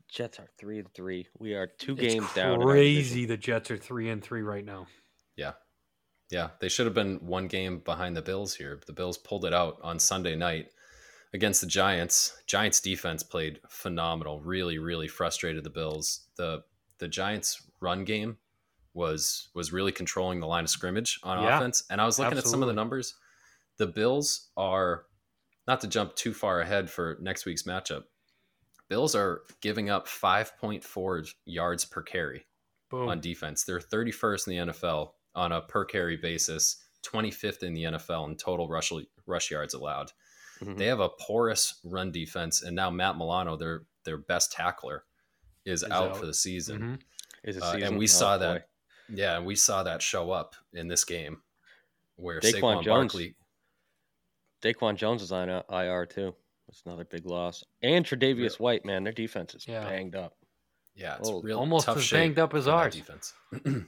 Jets are three and three. We are two It's games down. Crazy. The Jets are three and three right now. Yeah. Yeah. They should have been one game behind the Bills here. The Bills pulled it out on Sunday night against the Giants. Giants defense played phenomenal. Really, really frustrated the Bills. The the Giants run game was was really controlling the line of scrimmage on Yeah, offense. And I was looking at some of the numbers. The Bills are not to jump too far ahead for next week's matchup. Bills are giving up 5.4 yards per carry Boom. on defense. They're 31st in the NFL on a per carry basis, 25th in the NFL in total rush rush yards allowed. Mhm. They have a porous run defense, and now Matt Milano, their their best tackler, is, Is out, out. for the season. Mhm. Is a Uh, season. and we oh, saw boy. that. Yeah, and we saw that show up in this game, where Daquan Saquon Jones. Barkley. Daquan Jones is on IR too. That's another big loss. And Tre'Davious White, man, their defense is Yeah. banged up. Yeah, it's Oh, real almost tough as shape banged up as in ours. defense.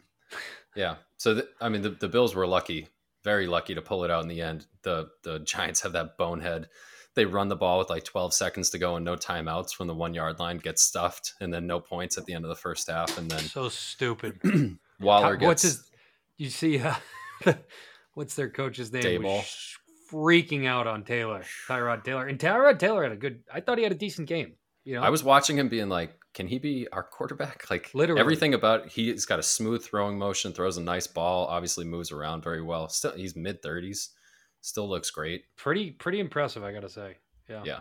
yeah, so th- I mean, the, the Bills were lucky, very lucky to pull it out in the end. The the Giants have that bonehead. They run the ball with like 12 seconds to go and no timeouts from the one yard line, gets stuffed, and then no points at the end of the first half, and then So stupid. Waller How- what's gets his? You see, uh, what's their coach's name? Daboll. Freaking out on Taylor, Tyrod Taylor, and Tyrod Taylor had a good. I thought he had a decent game. You know, I was watching him being like, can he be our quarterback? Like Literally. everything about he's got a smooth throwing motion, throws a nice ball, obviously moves around very well. Still he's mid 30s, still looks great. pretty pretty impressive. I gotta say. Yeah. Yeah.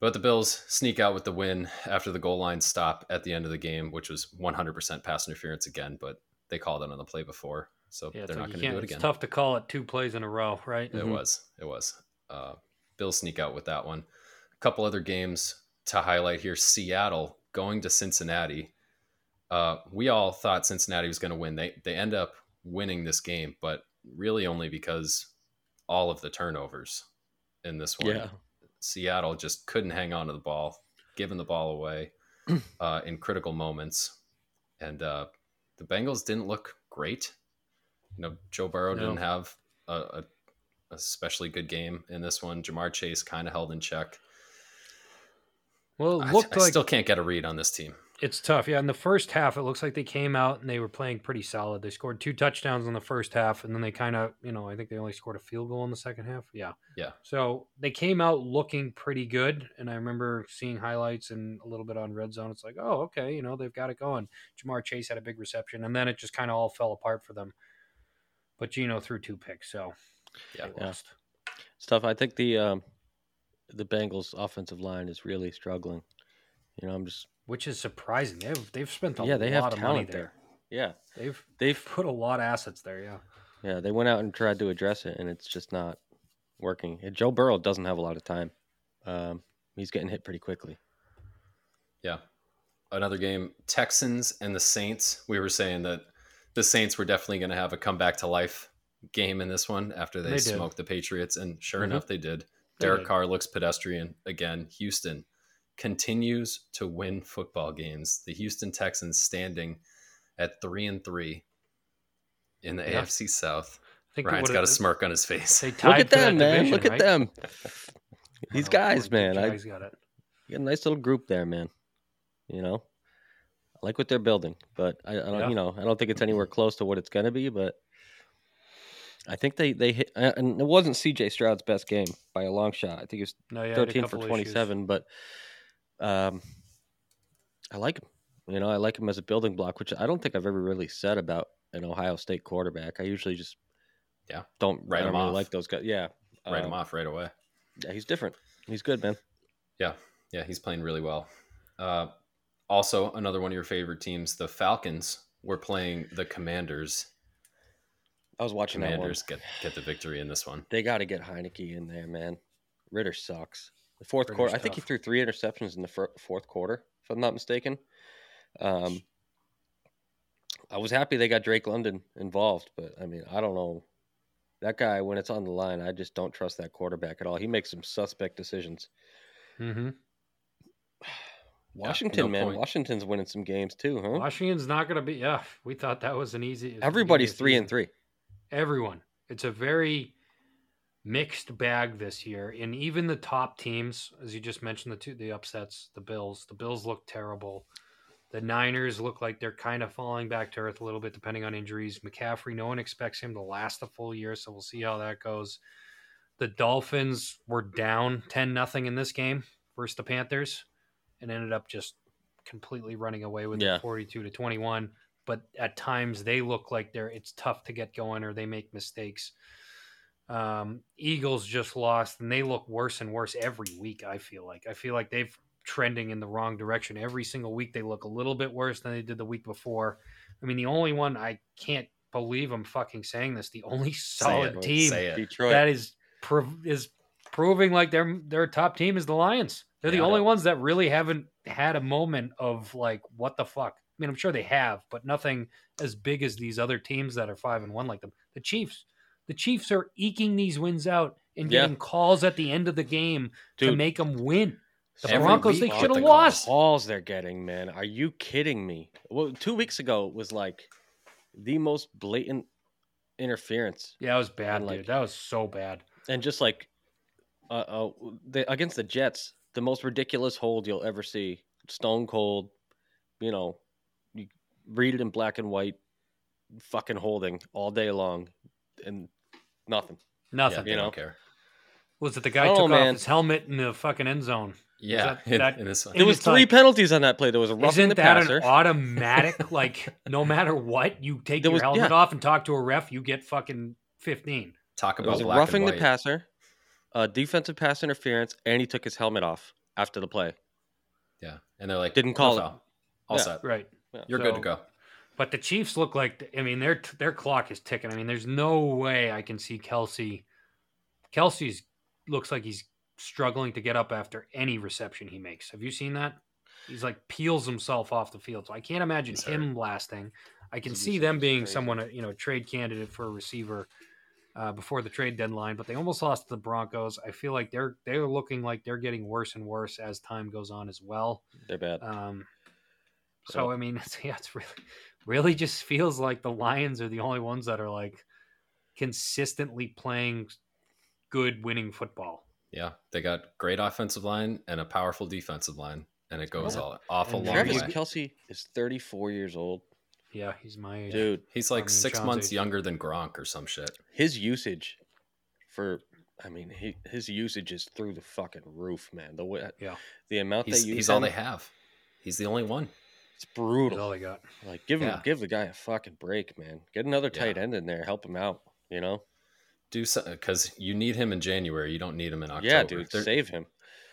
But the Bills sneak out with the win after the goal line stop at the end of the game, which was 100% pass interference again, but they called it on the play before. So Yeah, it's they're like not going to do can't- it It's tough to call it two plays in a row, right? It Mhm. was. It was. Uh, Bills sneak out with that one. A couple other games to highlight here Seattle going to Cincinnati. Uh, we all thought Cincinnati was going to win. They, they end up winning this game, but really only because all of the turnovers in this one. Yeah. Seattle just couldn't hang on to the ball, giving the ball away uh, in critical moments. And uh, the Bengals didn't look great. You know, Joe Burrow No. didn't have a, a especially good game in this one. Ja'Marr Chase kind of held in check. Well, it I, looked I like still can't get a read on this team. it's tough. Yeah, in the first half, it looks like they came out and they were playing pretty solid. They scored two touchdowns in the first half, and then they kind of, you know, I think they only scored a field goal in the second half. Yeah. Yeah. So they came out looking pretty good, and I remember seeing highlights and a little bit on red zone. It's like, oh, okay, you know, they've got it going. Ja'Marr Chase had a big reception, and then it just kind of all fell apart for them. But Geno threw two picks, so Yeah. they Yeah. lost. It's tough. I think the um, the Bengals offensive line is really struggling. You know, I'm just Which is surprising. They've they've spent a yeah, they lot have of money talent there. there. Yeah, They've they've put a lot of assets there. Yeah. yeah they went out and tried to address it, and it's just not working. And Joe Burrow doesn't have a lot of time. Um, he's getting hit pretty quickly. Yeah. Another game, Texans and the Saints. We were saying that the Saints were definitely going to have a comeback to life game in this one after they, They did. smoked the Patriots, and sure Mhm. enough, they did. They Derek did. Carr looks pedestrian again. Houston continues to win football games. The Houston Texans standing at three and three in the Yeah. AFC South. I think Ryan's what got a smirk on his face. Look at that them, man. division, Look at them. These guys, poor man. I, Jags got it. You got a nice little group there, man. You know, I like what they're building, but I, I don't, Yeah. you know, I don't think it's anywhere close to what it's going to be. But I think they they hit, and it wasn't C.J. Stroud's best game by a long shot. I think it was No, yeah, he had a thirteen for twenty seven, but um, I like him. You know, I like him as a building block, which I don't think I've ever really said about an Ohio State quarterback. I usually just Yeah. don't Write I don't him really off. like those guys. Yeah, Write um, him off right away. Yeah, he's different. He's good, man. Yeah, yeah, he's playing really well. Uh, also, another one of your favorite teams, the Falcons, were playing the Commanders. I was watching that one. Commanders get get the victory in this one. They got to get Heinicke in there, man. Ridder sucks. The fourth Ridder's quarter, I think he threw three interceptions in the fir- fourth quarter, if I'm not mistaken. Um, I was happy they got Drake London involved, but I mean, I don't know. That guy, when it's on the line, I just don't trust that quarterback at all. He makes some suspect decisions. Mm-hmm. Washington, no man, point. Washington's winning some games too, huh? Washington's not going to be. Yeah, we thought that was an easy. Everybody's three and three. Everyone. It's a very mixed bag this year, and even the top teams, as you just mentioned, the two the upsets, the Bills. The Bills look terrible. The Niners look like they're kind of falling back to earth a little bit, depending on injuries. McCaffrey, no one expects him to last the full year, so we'll see how that goes. The Dolphins were down ten nothing in this game versus the Panthers, and ended up just completely running away with Yeah. it, forty-two to twenty-one. But at times they look like they're it's tough to get going, or they make mistakes. Um, Eagles just lost, and they look worse and worse every week. I feel like I feel like they've trending in the wrong direction every single week. They look a little bit worse than they did the week before. I mean, the only one I can't believe I'm fucking saying this. The only solid team Detroit. that is prov- is proving like their their top team is the Lions. They're the only ones that really haven't had a moment of like what the fuck. I mean, I'm sure they have, but nothing as big as these other teams that are five and one like them. The Chiefs, the Chiefs are eking these wins out and Yeah. getting calls at the end of the game to make them win. The Broncos, they should have the lost. calls they're getting, man. Are you kidding me? Well, two weeks ago was like the most blatant interference, Yeah, it was bad, And, like- dude. That was so bad. and just like uh, uh the, against the Jets, the most ridiculous hold you'll ever see. Stone cold, you know, you read it in black and white, fucking holding all day long, and nothing. Yeah, Nothing. they you know. don't care. Was it the guy Oh, took off his helmet in the fucking end zone? Yeah, that- in, that- in this one. It There was was three like- penalties on that play. There was a roughing Isn't the that passer. an automatic? like, no matter what, you take There your was- helmet yeah. off and talk to a ref, you get fucking fifteen. Talk It about was black roughing and the passer, uh, defensive pass interference, and he took his helmet off after the play. Yeah, and they're like, Didn't no call it. foul. All Yeah. set. Right. You're good to go. But the Chiefs look like I mean their their clock is ticking. I mean, there's no way I can see Kelce. Kelce's looks like he's struggling to get up after any reception he makes. Have you seen that? He's like peels himself off the field. So I can't imagine He's him lasting. I can He's see them being crazy. someone you know trade candidate for a receiver uh, before the trade deadline, but they almost lost to the Broncos. I feel like they're they're looking like they're getting worse and worse as time goes on as well. They're bad. Um, so So- I mean, it's, yeah, it's really, really just feels like the Lions are the only ones that are like consistently playing good, winning football. Yeah, they got great offensive line and a powerful defensive line, and it goes Yeah. all awful And long Travis way. Kelce is 34 years old. Yeah, he's my age. Dude, He's like I mean, six Sean's months age. younger than Gronk or some shit. his usage for I mean, he, his usage is through the fucking roof, man. The way, Yeah. the amount He's, they use he's all they have. He's the only one. it's That's brutal. all they got. Like give him Yeah. give the guy a fucking break, man. Get another Yeah. tight end in there, help him out, you know? Do so because you need him in January. You don't need him in October. Yeah, dude, Their, save him.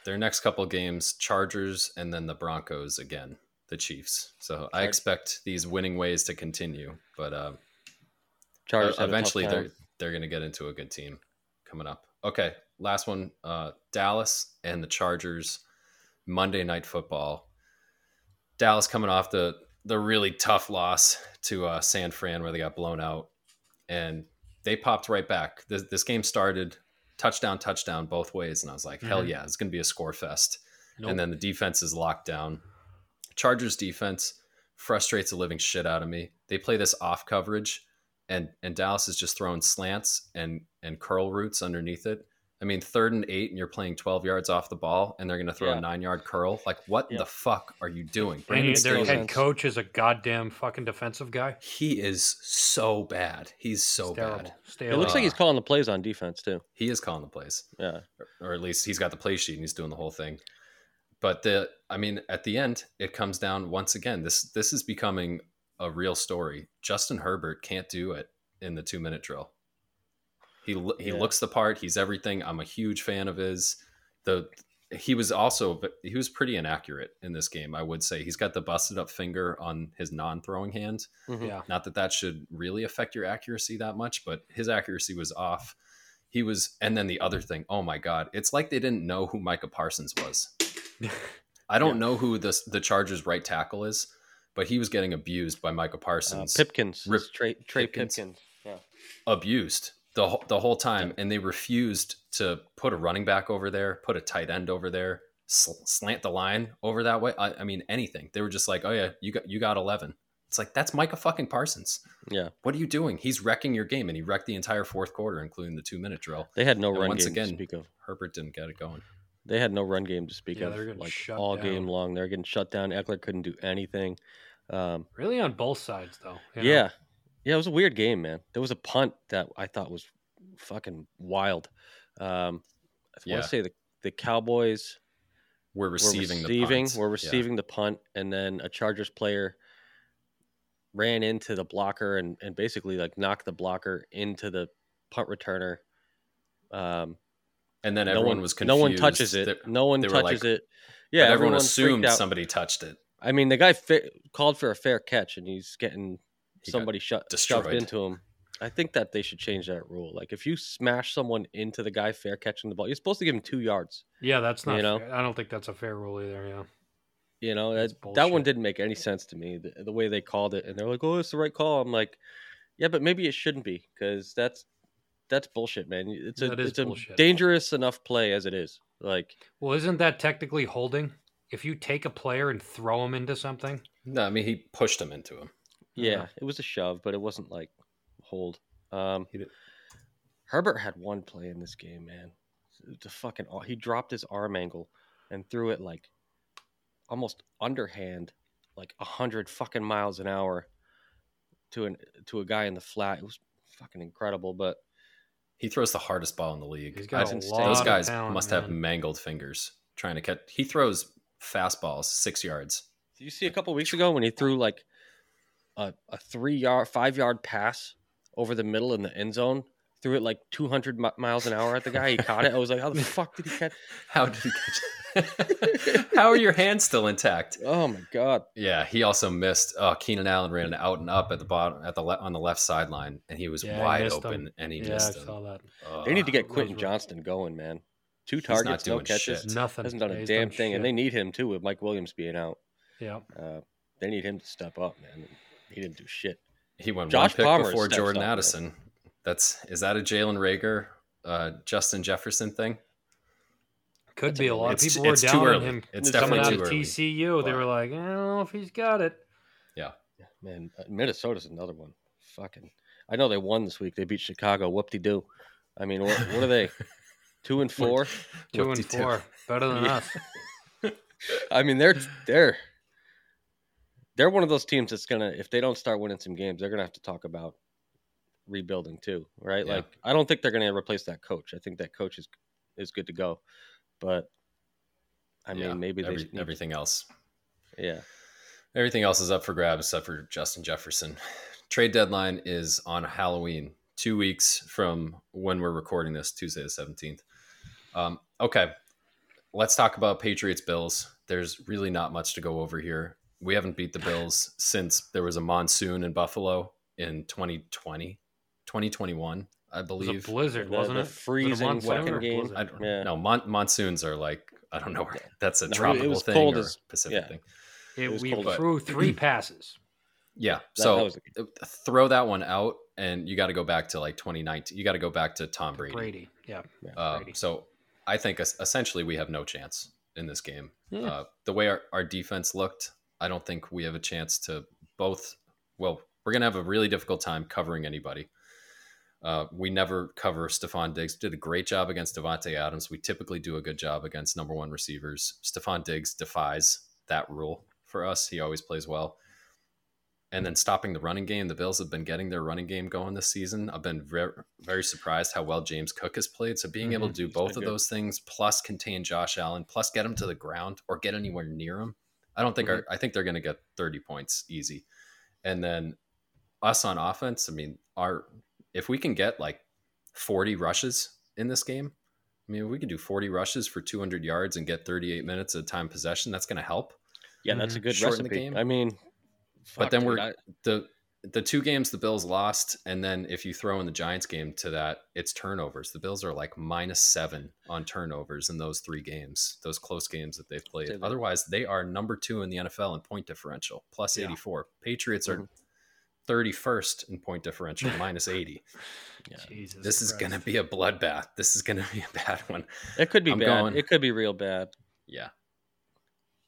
their next couple games: Chargers and then the Broncos again, the Chiefs. So I expect these winning ways to continue. But uh, Chargers had a tough eventually they're they're going to get into a good team coming up. Okay, last one, uh, Dallas and the Chargers. Monday Night Football. Dallas coming off the the really tough loss to uh, San Fran where they got blown out, and they popped right back. This, this game started touchdown, touchdown both ways, and I was like, hell Mhm. yeah, it's going to be a score fest. Nope. And then the defense is locked down. Chargers defense frustrates the living shit out of me. They play this off coverage, and and Dallas is just throwing slants and and curl routes underneath it. I mean, third and eight, and you're playing 12 yards off the ball, and they're going to throw Yeah. a nine yard curl. Like, what Yeah. the fuck are you doing? And Brandon their head coach is a goddamn fucking defensive guy. he is so bad. He's so It's bad. Stay It looks Uh, like he's calling the plays on defense too. He is calling the plays. Yeah. or at least he's got the play sheet and he's doing the whole thing. But the, I mean, at the end, it comes down once again. This this is becoming a real story. Justin Herbert can't do it in the two minute drill. He he Yeah. looks the part. He's everything. I'm a huge fan of his. The he was also he was pretty inaccurate in this game. I would say he's got the busted up finger on his non throwing hand. Mhm. Yeah. Not that that should really affect your accuracy that much, but his accuracy was off. He was, and then the other thing, oh my god, it's like they didn't know who Micah Parsons was. I don't know who the the Chargers right tackle is, but he was getting abused by Micah Uh, Parsons, Pipkins, Rip- Trey, Trey Pipkins. Pipkins. Yeah. abused the whole- the whole time, and they refused to put a running back over there, put a tight end over there, sl- slant the line over that way. I, I mean, anything. They were just like, oh yeah, you got you got eleven. It's like that's Micah fucking Parsons. Yeah. What are you doing? He's wrecking your game, and he wrecked the entire fourth quarter, including the two minute drill. They had no And run once game again, to speak of. Herbert didn't get it going. They had no run game to speak Yeah, of. like shut all down. game long, they're getting shut down. Ekeler couldn't do anything. Um, Really on both sides though. you know? yeah, yeah, it was a weird game, man. There was a punt that I thought was fucking wild. Um, I Yeah. want to say the the Cowboys We're were receiving, receiving, the punt. were Yeah. receiving the punt, and then a Chargers player ran into the blocker and, and basically like knocked the blocker into the punt returner. Um, and then no everyone one was confused. no one touches it. They- no one touches like- it. Yeah, but everyone assumed out. somebody touched it. I mean, the guy fa- called for a fair catch, and he's getting He somebody shut, shoved into him. I think that they should change that rule. Like, if you smash someone into the guy fair catching the ball, you're supposed to give him two yards. Yeah, that's not. You know? fair. I don't think that's a fair rule either. Yeah. You know, that, that one didn't make any sense to me. The, the way they called it, and they're like, "Oh, it's the right call." I'm like, "Yeah, but maybe it shouldn't be because that's that's bullshit, man. It's a That is it's a bullshit. dangerous enough play as it is. Like, Well, isn't that technically holding? If you take a player and throw him into something, No, I mean he pushed him into him. yeah, Yeah. it was a shove, but it wasn't like hold. Um, He did- Herbert had one play in this game, man. The fucking he dropped his arm angle and threw it like almost underhand, like a hundred fucking miles an hour to an to a guy in the flat. It was fucking incredible. But He throws the hardest ball in the league. he's got a lot Those of guys talent, must have mangled fingers trying to catch. He throws fastballs six yards. did you see a couple weeks ago when he threw like a, a three yard, five yard pass over the middle in the end zone? Threw it like 200 mi- miles an hour at the guy. He caught it. I was like, how the fuck did he catch? How did he catch? it? How are your hands still intact? Oh my god. Yeah, he also missed. Uh, Keenan Allen ran out and up at the bottom at the le- on the left sideline, and he was Yeah, wide missed open, him. and he yeah, I missed him. saw that. They need to get those Quentin Johnston going, man. Two He's not targets, no catches. shit. Nothing. Hasn't done a He's damn done thing, and they need him too with Mike Williams being out. Yeah. Uh, they need him to step up, man. He didn't do shit. He went Josh one pick Palmer before Jordan up, man. Addison. That's is that a Jalen Reagor, uh, Justin Jefferson thing? Could be a a lot of It's- people were it's too down on early. him. It's coming definitely out too of early. TCU. They were like, I don't know if he's got it. Yeah, man, uh, Minnesota's another one. Fucking, I know they won this week. They beat Chicago. Whoop de doo. I mean, what, what are they? Two and four. Two and Whoop-de-doo. four, better than Yeah. us. I mean, they're they're they're one of those teams that's gonna if they don't start winning some games, they're gonna have to talk about rebuilding too, right? Yeah. Like, I don't think they're gonna replace that coach. I think that coach is is good to go, but I mean, Yeah, maybe they every- need- everything else. Yeah, Everything else is up for grabs except for Justin Jefferson. Trade deadline is on Halloween, two weeks from when we're recording this, Tuesday the 17th. Um, okay, let's talk about Patriots Bills. There's really not much to go over here. We haven't beat the Bills since there was a monsoon in Buffalo in 2020, 2021. I It was believe. a blizzard, The- wasn't the it? Was it a freezing monsoon fucking game. I don't Yeah. know. Mon- monsoons are like I don't know. Where, that's a No, tropical thing cold or as- Pacific yeah. thing. It, was we cold, but- threw three passes. Yeah. That- so that was throw that one out, and you got to go back to like 2019. You got to go back to Tom Brady. Brady, yeah. Uh, Brady. so I think essentially we have no chance in this game. Yeah. Uh, the way our, our defense looked, I don't think we have a chance to both. Well, we're going to have a really difficult time covering anybody. Uh, we never cover Stefon Diggs. Did a great job against Davante Adams. We typically do a good job against number one receivers. Stefon Diggs defies that rule for us. He always plays well. And then stopping the running game. The Bills have been getting their running game going this season. I've been very, very surprised how well James Cook has played. So being able to do both of good. those things, plus contain Josh Allen, plus get him to the ground or get anywhere near him, I don't think our, I think they're going to get 30 points easy. And then us on offense, I mean, our if we can get like 40 rushes in this game, I mean, if we can do 40 rushes for 200 yards and get 38 minutes of time possession. That's going to help. yeah, that's a Mhm. good Shorten the recipe. game. I mean, But then dude, we're I- the the two games the Bills lost, and then if you throw in the Giants game to that, it's turnovers. The Bills are like minus seven on turnovers in those three games, those close games that they've played. Otherwise, they are number two in the NFL in point differential, plus Yeah. 84. Patriots are Mhm. 31st in point differential, minus 80. yeah. Jesus This is going to be a bloodbath. This is going to be a bad one. It could be I'm bad. going- It could be real bad. Yeah.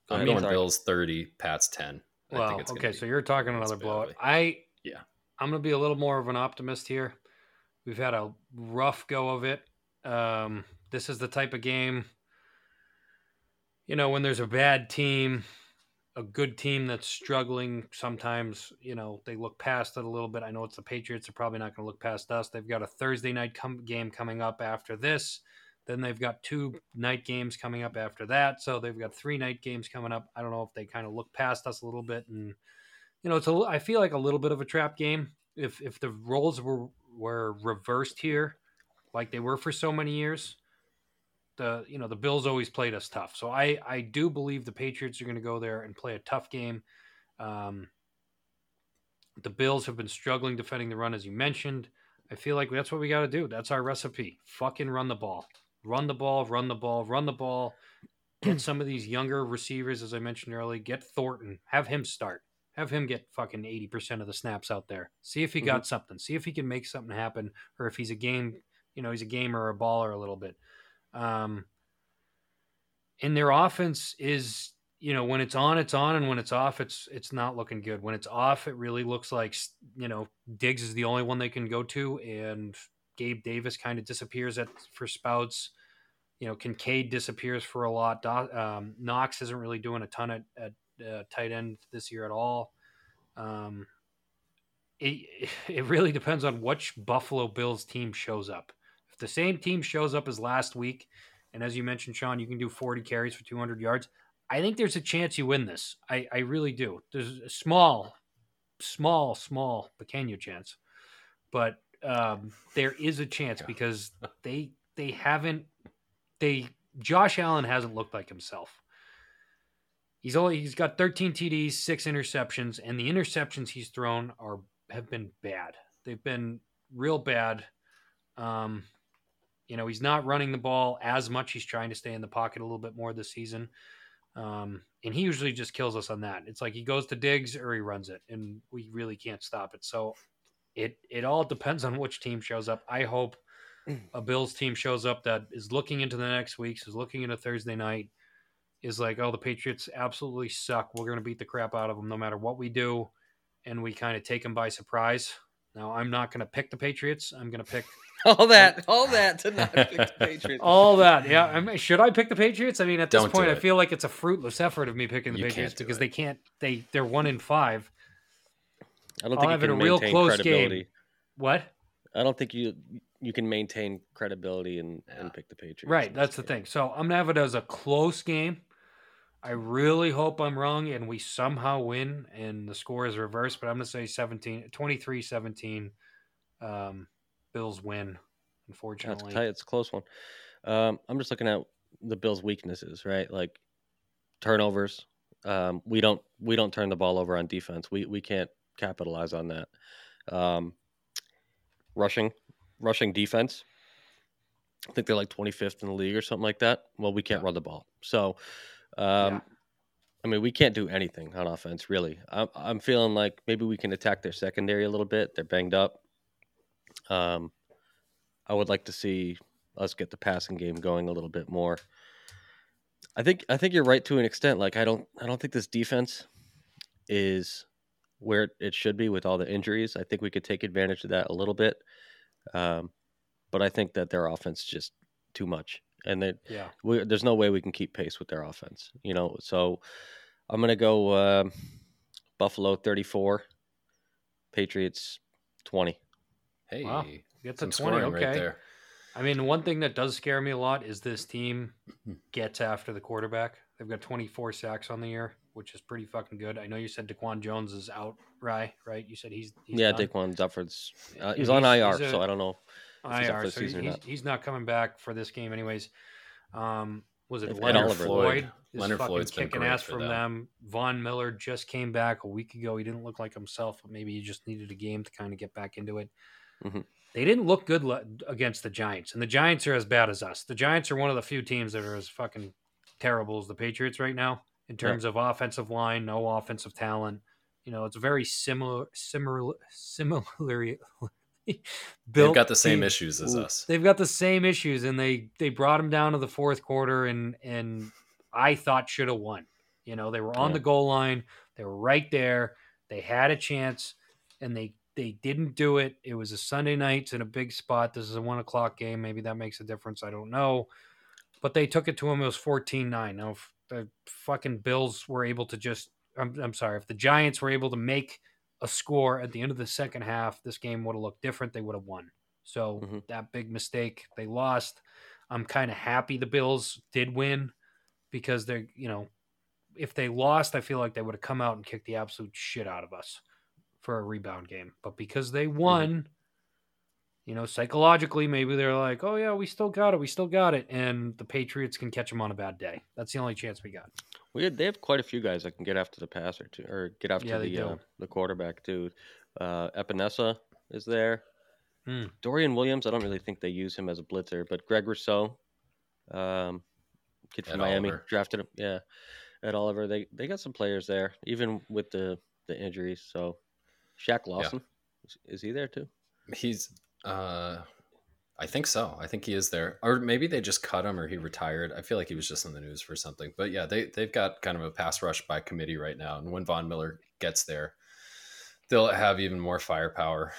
Go I'm ahead, going sorry. Bills 30, Pats 10. I Well, think it's okay, be- so you're talking another blowout. badly. I Yeah. I'm gonna be a little more of an optimist here. We've had a rough go of it. Um, this is the type of game, you know, when there's a bad team, a good team that's struggling. Sometimes, you know, they look past it a little bit. I know it's the Patriots; they're probably not going to look past us. They've got a Thursday night com- game coming up after this. Then they've got two night games coming up after that. So they've got three night games coming up. I don't know if they kind of look past us a little bit and you know, it's a, i feel like a little bit of a trap game. If if the roles were were reversed here, like they were for so many years, the you know the Bills always played us tough. So I I do believe the Patriots are going to go there and play a tough game. Um, the Bills have been struggling defending the run, as you mentioned. I feel like that's what we got to do. That's our recipe. Fucking run the ball, run the ball, run the ball, run the ball. Get some of these younger receivers, as I mentioned earlier. Get Thornton, have him start have him get fucking 80% of the snaps out there. See if he got something. See if he can make something happen or if he's a game, you know, he's a gamer or a baller a little bit. Um, and their offense is, you know, when it's on, it's on, and when it's off, it's it's not looking good. When it's off, it really looks like you know Diggs is the only one they can go to, and Gabe Davis kind of disappears at for spouts. You know, Kincaid disappears for a lot. Do- Um, Knox isn't really doing a ton at, at uh, tight end this year at all. Um, it, it really depends on which Buffalo Bills team shows up. The same team shows up as last week, and as you mentioned, Sean, you can do 40 carries for 200 yards. I think there's a chance you win this. I, I really do. There's a small, small, small, pequeño chance, but um, there is a chance because they they haven't they Josh Allen hasn't looked like himself. He's only he's got 13 TDs, six interceptions, and the interceptions he's thrown are have been bad. They've been real bad. Um, you know, he's not running the ball as much. He's trying to stay in the pocket a little bit more this season. Um, and he usually just kills us on that. It's like he goes to Diggs or he runs it, and we really can't stop it. So it it all depends on which team shows up. I hope a Bills team shows up that is looking into the next weeks, is looking into Thursday night, is like, oh, the Patriots absolutely suck. We're going to beat the crap out of them no matter what we do. And we kind of take them by surprise. Now, I'm not going to pick the Patriots. I'm going to pick All that, all that to not pick the Patriots. all that. Yeah. I mean, should I pick the Patriots? I mean, at this Don't do point, I feel like it's a fruitless effort of me picking the You Patriots because it. they can't, they, they're one in five. I don't I'll think have you it can a real close credibility. game. What? I don't think you you can maintain credibility and, Yeah. and pick the Patriots. Right, that's this the thing. So I'm gonna have it as a close game. I really hope I'm wrong and we somehow win and the score is reversed, but I'm gonna say 17 23-17. Um, Bills win, unfortunately. tight, it's a close one. Um, I'm just looking at the Bills' weaknesses, right? Like turnovers. Um, we don't we don't turn the ball over on defense. We we can't capitalize on that. Um, rushing, rushing defense. I think they're like 25th in the league or something like that. Well, we can't Yeah. run the ball, so um, Yeah. I mean, we can't do anything on offense, really. I'm, I'm feeling like maybe we can attack their secondary a little bit. They're banged up. Um, I would like to see us get the passing game going a little bit more. I think I think you're right to an extent. Like I don't I don't think this defense is where it should be with all the injuries. I think we could take advantage of that a little bit. Um, but I think that their offense is just too much, and that Yeah. we, there's no way we can keep pace with their offense. You know, so I'm gonna go uh, Buffalo 34, Patriots 20. Hey, Wow. Get to 20. Okay. right there. I mean, one thing that does scare me a lot is this team gets after the quarterback. They've got 24 sacks on the year, which is pretty fucking good. I know you said Daquan Jones is out, Rye, right? You said he's, he's yeah, done? Daquan Dufford's uh, he's Yeah, on IR, he's a- so I don't know. He's IR, so he's, not. he's not coming back for this game, anyways. Um, was it If Leonard Oliver- Floyd? is Leonard Floyd's been kicking ass from them. Von Miller just came back a week ago. He didn't look like himself, but maybe he just needed a game to kind of get back into it. Mhm. They didn't look good le- against the Giants, and the Giants are as bad as us. The Giants are one of the few teams that are as fucking terrible as the Patriots right now in terms of offensive line, no offensive talent. You know, it's very similar, similar, similarly They've got the same team. issues as us. They've got the same issues, and they they brought them down to the fourth quarter, and and I thought should have won. You know, they were on Yeah. the goal line, they were right there, they had a chance, and they they didn't do it. It was a Sunday night in a big spot. This is a one o'clock game. Maybe that makes a difference. I don't know, but they took it to them. It was 14-9. Now, if the fucking Bills were able to just, I'm, I'm sorry, if the Giants were able to make a score at the end of the second half, this game would have looked different. They would have won. So Mhm. that big mistake, they lost. I'm kind of happy the Bills did win because they're, you know, if they lost, I feel like they would have come out and kicked the absolute shit out of us for a rebound game. But because they won, you know, psychologically, maybe they're like, oh, yeah, we still got it. We still got it. And the Patriots can catch them on a bad day. That's the only chance we got. We had, they have quite a few guys that can get after the passer too, or get after Yeah, the uh, the quarterback too. Uh, Epenesa is there. Hmm. Dorian Williams, I don't really think they use him as a blitzer, but Greg Rousseau, um, kid from Ed Miami, Oliver. drafted him. Yeah, At Oliver. They they got some players there, even with the the injuries. So, Shaq Lawson, is, is he there too? He's, uh, I think so. I think he is there, or maybe they just cut him, or he retired. I feel like he was just in the news for something. But yeah, they they've got kind of a pass rush by committee right now, and when Von Miller gets there, they'll have even more firepower.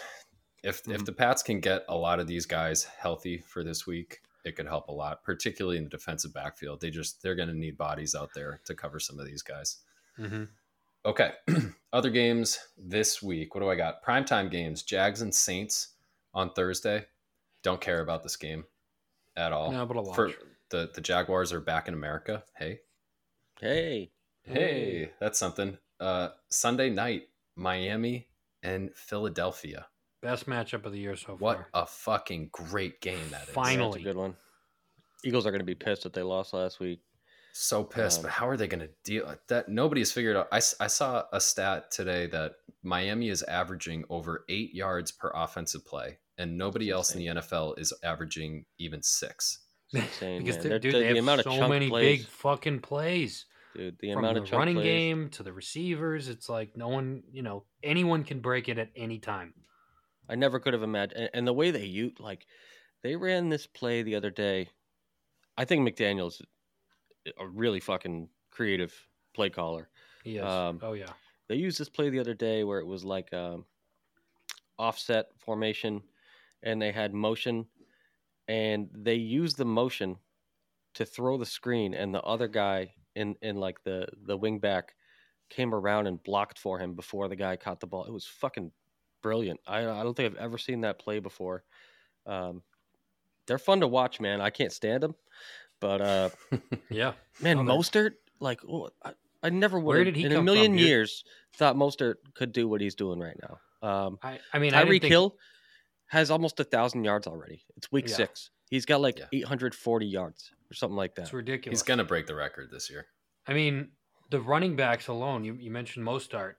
If if Mhm. the Pats can get a lot of these guys healthy for this week, it could help a lot, particularly in the defensive backfield. They just they're going to need bodies out there to cover some of these guys. Mm-hmm. Okay. Other games this week. What do I got? Primetime games. Jags and Saints on Thursday. Don't care about this game at all. No, but I'll watch. For the, the Jaguars are back in America. Hey. Hey, Hey, that's something. Uh Sunday night, Miami and Philadelphia. Best matchup of the year so What far. What a fucking great game that is. Fine. yeah, Finally. that's a good one. Eagles are going to be pissed that they lost last week. So pissed, Um, but how are they going to deal with that? Nobody's figured out. I, I saw a stat today that Miami is averaging over eight yards per offensive play, and nobody That's else in the NFL is averaging even six. Insane, because man. they're, They're- dude, the- they the have so chunk many plays, big fucking plays dude. The from amount the of running plays. game to the receivers. It's like no one, you know, anyone can break it at any time. I never could have imagined. And, and the way they use, like, they ran this play the other day. I think McDaniel's a really fucking creative play caller. Yes. Um, oh yeah. They used this play the other day where it was like um, offset formation, and they had motion, and they used the motion to throw the screen, and the other guy in in like the the wing back came around and blocked for him before the guy caught the ball. It was fucking brilliant. I I don't think I've ever seen that play before. Um, they're fun to watch, man. I can't stand them, but uh, Yeah. Man, Oh, they're- Mostert, like, oh, I, I never would. Where did he in a million dude? years thought Mostert could do what he's doing right now. Um, I, I mean, Tyreek Hill has almost a thousand yards already. It's week Yeah. six. He's got like Yeah. 840 yards or something like that. it's ridiculous. He's going to break the record this year. I mean, the running backs alone. You, you mentioned Mostert,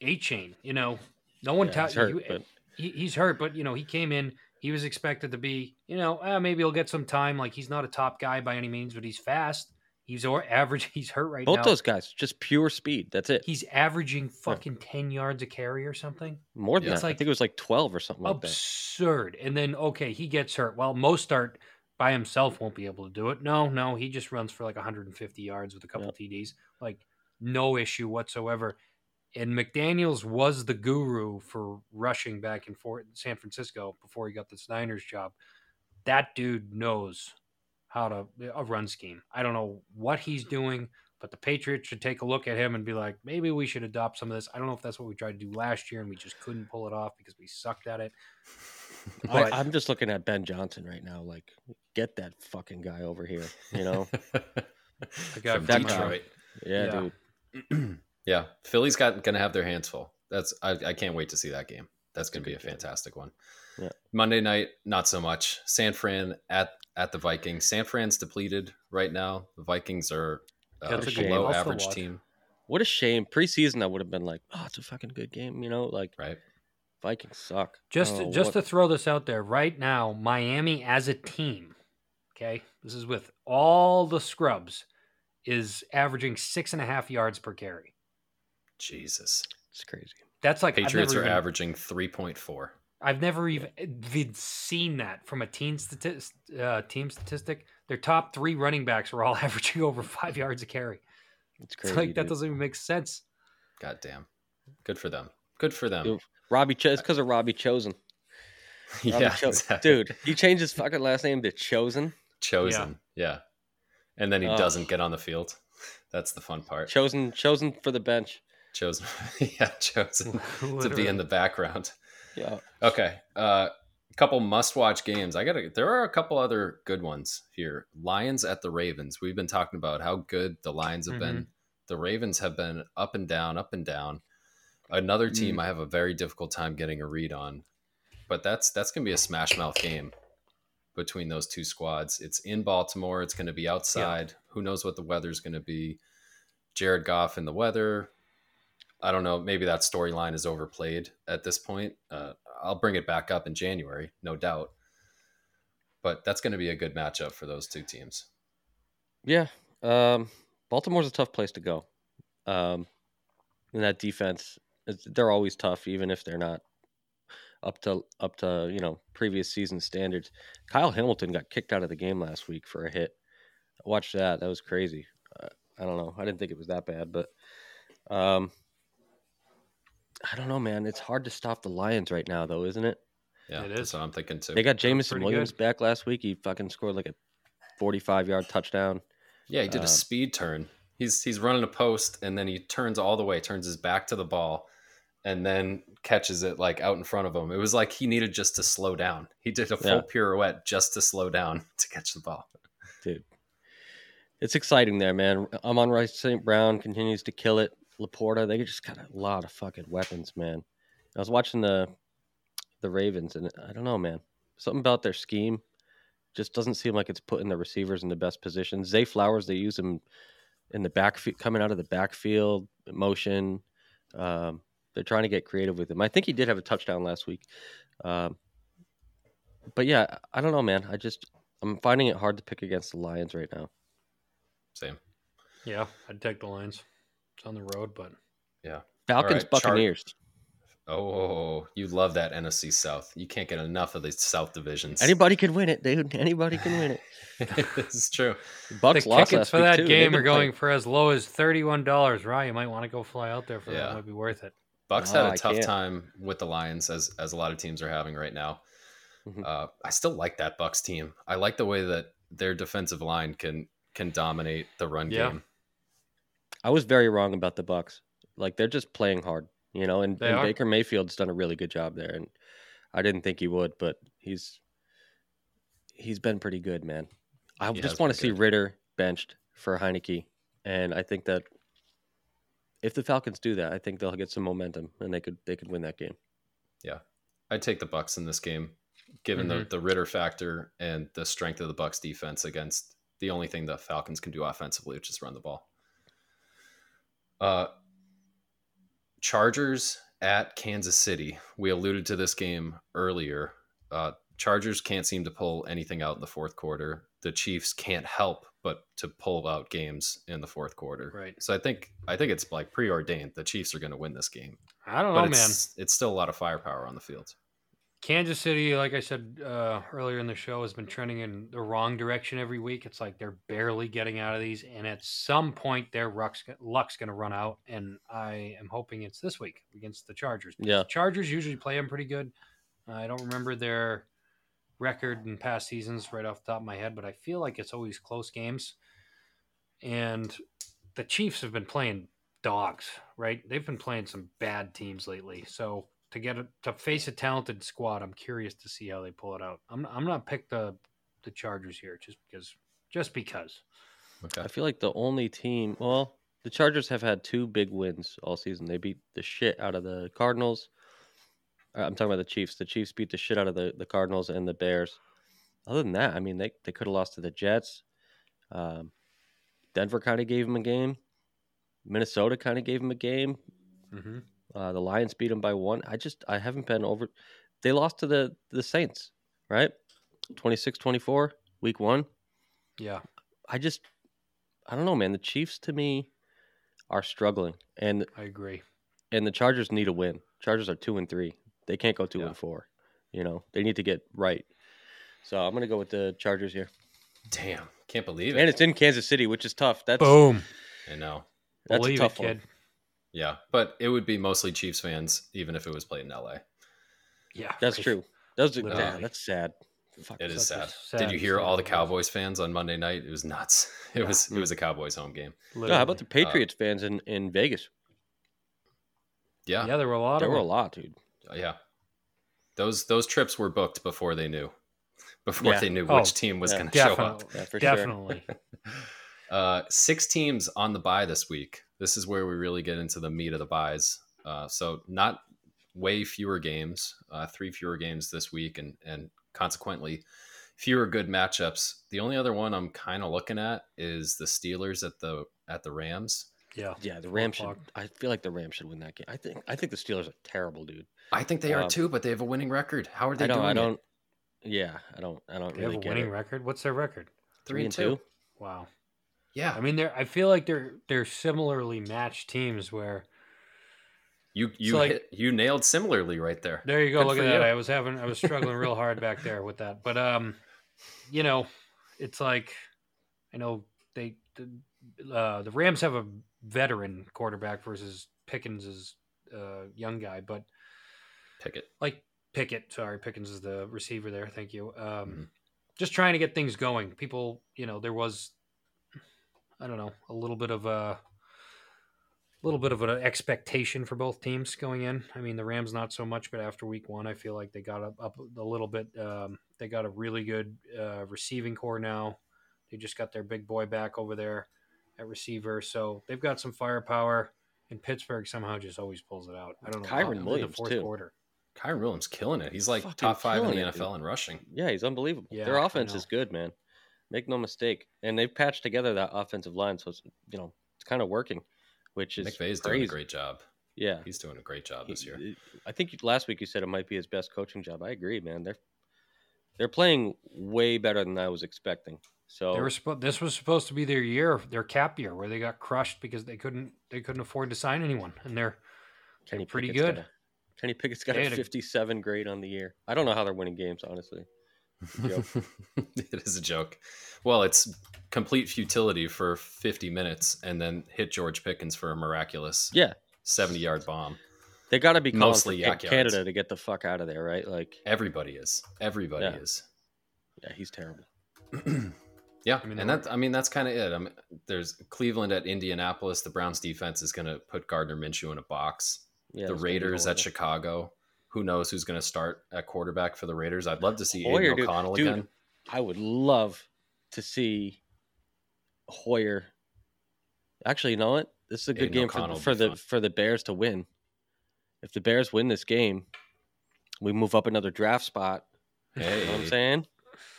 A chain. You know, no one Yeah, ta- he's hurt, you- but he, he's hurt, but you know he came in. He was expected to be, you know, uh, maybe he'll get some time. Like he's not a top guy by any means, but he's fast. He's or average. He's hurt right Both now. Both those guys, just pure speed. That's it. He's averaging fucking ten yards a carry or something. More than Yeah. that. It's I think it was like twelve or something like that. Absurd. And then okay, he gets hurt. Well, Mostert by himself won't be able to do it. No, no, he just runs for like 150 yards with a couple TDs. Like no issue whatsoever. And McDaniels was the guru for rushing back and forth in San Francisco before he got the Niners job. That dude knows how to a run scheme. I don't know what he's doing, but the Patriots should take a look at him and be like, maybe we should adopt some of this. I don't know if that's what we tried to do last year and we just couldn't pull it off because we sucked at it. I, But- I'm just looking at Ben Johnson right now. Like, get that fucking guy over here. You know? The guy From from Detroit. Yeah, Yeah. dude. yeah, Philly's got gonna have their hands full. That's I, I can't wait to see that game. That's gonna be a fantastic one. Yeah. Monday night, not so much. San Fran at at the Vikings. San Fran's depleted right now. The Vikings are uh, That's a shame. below I'll average team, What a shame. Preseason, I would have been like, oh, it's a fucking good game. You know, like right? Vikings suck. Just Oh, just what- to throw this out there right now, Miami as a team, okay, this is with all the scrubs, is averaging six and a half yards per carry. Jesus. it's crazy. That's like Patriots are even, averaging three point four. I've never even, even seen that from a team statis, uh, team statistic. Their top three running backs were all averaging over five yards a carry. It's It's crazy. like that dude. doesn't even make sense. God damn. Good for them. Good for them. Dude, Robbie, Cho- it's because of Robbie Chosen. Robbie yeah, Cho- exactly. dude, he changed his fucking last name to Chosen. chosen. Yeah. And then he Oh. doesn't get on the field. That's the fun part. Chosen, chosen for the bench. chosen. yeah, chosen to be in the background. Yeah. Okay. Uh a couple must-watch games. I got to there are a couple other good ones here. Lions at the Ravens. We've been talking about how good the Lions have been. The Ravens have been up and down, up and down. Another team I have a very difficult time getting a read on. But that's that's going to be a smash mouth game between those two squads. It's in Baltimore. It's going to be outside. Who knows what the weather's going to be? Jared Goff in the weather. I don't know. Maybe that storyline is overplayed at this point. Uh, I'll bring it back up in January, no doubt. But that's going to be a good matchup for those two teams. Yeah. Um, Baltimore's a tough place to go. Um, and that defense they're always tough, even if they're not up to up to you know previous season standards. Kyle Hamilton got kicked out of the game last week for a hit. Watch that. That was crazy. Uh, I don't know. I didn't think it was that bad, but um, I don't know, man. It's hard to stop the Lions right now, though, isn't it? Yeah, it is. that's what I'm thinking too. They got Jameson Williams good. back last week. He fucking scored like a 45 yard touchdown. yeah, he did um, a speed turn. He's he's running a post and then he turns all the way, turns his back to the ball, and then catches it like out in front of him. It was like he needed just to slow down. He did a full Yeah. pirouette just to slow down to catch the ball. dude. It's exciting there, man. Amon-Ra St. Brown continues to kill it. LaPorta, they just got a lot of fucking weapons, man. I was watching the the Ravens, and I don't know, man. Something about their scheme just doesn't seem like it's putting the receivers in the best position. Zay Flowers, they use him in the backfield, coming out of the backfield, motion. Um, they're trying to get creative with him. I think he did have a touchdown last week. Um, but yeah, I don't know, man. I just I'm finding it hard to pick against the Lions right now. Same. Yeah, I'd take the Lions. It's on the road, but Yeah. Falcons, right, Char- Buccaneers. Oh, you love that NFC South. You can't get enough of these South divisions. Anybody can win it, dude. Anybody can win it. this is true. Bucks the lost tickets for that too. Game been are going playing- for as low as thirty-one dollars. Right, you might want to go fly out there for that. Yeah. It might be worth it. Bucks No, had a I tough can't. time with the Lions, as as a lot of teams are having right now. Mhm. Uh, I still like that Bucks team. I like the way that their defensive line can can dominate the run Yeah. game. I was very wrong about the Bucks. Like they're just playing hard, you know. And, and. Baker Mayfield's done a really good job there, and I didn't think he would, but he's he's been pretty good, man. I just want to see good. Ridder benched for Heinicke, and I think that if the Falcons do that, I think they'll get some momentum, and they could they could win that game. Yeah, I'd take the Bucks in this game, given Mm-hmm. the the Ridder factor and the strength of the Bucks defense against the only thing the Falcons can do offensively, which is run the ball. Uh, Chargers at Kansas City. We alluded to this game earlier. Uh, Chargers can't seem to pull anything out in the fourth quarter. The Chiefs can't help but to pull out games in the fourth quarter. Right. So I think I think it's like preordained. The Chiefs are going to win this game, I don't but know, man. it's it's still a lot of firepower on the field. Kansas City, like I said uh, earlier in the show, has been trending in the wrong direction every week. It's like they're barely getting out of these, and at some point, their luck's, luck's going to run out. And I am hoping it's this week against the Chargers. Yeah. Chargers usually play them pretty good. I don't remember their record in past seasons right off the top of my head, but I feel like it's always close games. And the Chiefs have been playing dogs, right? They've been playing some bad teams lately. So to get a, to face a talented squad, I'm curious to see how they pull it out. I'm I'm not pick the the Chargers here just because just because. Okay. I feel like the only team. Well, the Chargers have had two big wins all season. They beat the shit out of the Cardinals. Uh, I'm talking about the Chiefs. The Chiefs beat the shit out of the, the Cardinals and the Bears. Other than that, I mean, they, they could have lost to the Jets. Um, Denver kind of gave them a game. Minnesota kind of gave them a game. Mm-hmm. Uh, the Lions beat them by one. I just I haven't been over. They lost to the the Saints, right? 26-24, week one. Yeah, I just I don't know, man. The Chiefs to me are struggling, and I agree. and the Chargers need a win. Chargers are two and three. They can't go two Yeah. and four. You know, they need to get right. So I'm gonna go with the Chargers here, Damn, can't believe it. and it's in Kansas City, which is tough. That's Boom. I know. that's Believe a tough it, kid. One. Yeah, but it would be mostly Chiefs fans, even if it was played in LA. Yeah, That's true. That's Literally. yeah, that's sad. Fuck. It is sad. sad Did you hear state all the. Cowboys fans on Monday night? It was nuts. It Yeah. was it was a Cowboys home game. No, how about the Literally. Patriots fans in in Vegas? Yeah, Yeah, there were a lot There of were a lot, dude. yeah. Those those trips were booked before they knew, before Yeah. they knew Oh, which team was yeah. going to show up. Definitely, Yeah, for sure. Uh, six teams on the bye this week. This is where we really get into the meat of the byes. Uh, so not way fewer games, uh, three fewer games this week, and and consequently fewer good matchups. The only other one I'm kind of looking at is the Steelers at the at the Rams. Yeah, Yeah, the Rams should. I feel like the Rams should win that game. I think. I think the Steelers are terrible, dude. I think they are Um, too, but they have a winning record. How are they I don't. doing I don't. Yeah, I don't. I don't they really have a get winning it. record. What's their record? Three and two. Wow. Yeah, I mean, they're. I feel like they're they're similarly matched teams. Where you you like- hit, you nailed similarly right there. there you go. Good look at that. you. I was having. I was struggling real hard back there with that. But um, you know, it's like I know they the, uh, the Rams have a veteran quarterback versus Pickens is uh, young guy, but Pick it. like Pickett. Sorry, Pickens is the receiver there. Thank you. Um, Mhm. Just trying to get things going. People, you know, there was, I don't know, a little bit of a, little bit of an expectation for both teams going in. I mean, the Rams not so much, but after Week One, I feel like they got up, up a little bit. Um, they got a really good uh, receiving corps now. They just got their big boy back over there at receiver, so they've got some firepower. And Pittsburgh somehow just always pulls it out. I don't know. Kyren in the Williams, fourth too. quarter. Kyren Williams killing it. He's like Fucking top five in the killing it, NFL in rushing. Yeah, he's unbelievable. Yeah, Their offense is good, man. Make no mistake. And they've patched together that offensive line, so it's you know it's kind of working, which is McVay's crazy. doing a great job. Yeah, He's doing a great job this year. I think last week you said it might be his best coaching job. I agree, man. They're they're playing way better than I was expecting. So They were this was supposed to be their year, their cap year, where they got crushed because they couldn't they couldn't afford to sign anyone, and they're Kenny pretty Pickett's good. got a- Kenny Pickett's got They a 57 grade on the year. I don't know how they're winning games, honestly. Joke. it is a joke. Well, it's complete futility for 50 minutes and then hit George Pickens for a miraculous Yeah, 70 yard bomb. they got to be calling Mostly for yak Ca- yards. Canada to get the fuck out of there, right? Like, Everybody is. Everybody Yeah. is. yeah, he's terrible. yeah, I mean, and they that I mean that's kind of it. I mean, there's Cleveland at Indianapolis. The Browns defense is going to put Gardner Minshew in a box. Yeah, the it's gonna be Raiders at horrible. Chicago. Who knows who's going to start at quarterback for the Raiders? I'd love to see Hoyer, Aidan dude. O'Connell Dude, again. I would love to see Hoyer. Actually, you know what? This is a good Aidan game for, O'Connell for the fun. for the Bears to win. If the Bears win this game, we move up another draft spot. Hey. You know what I'm saying?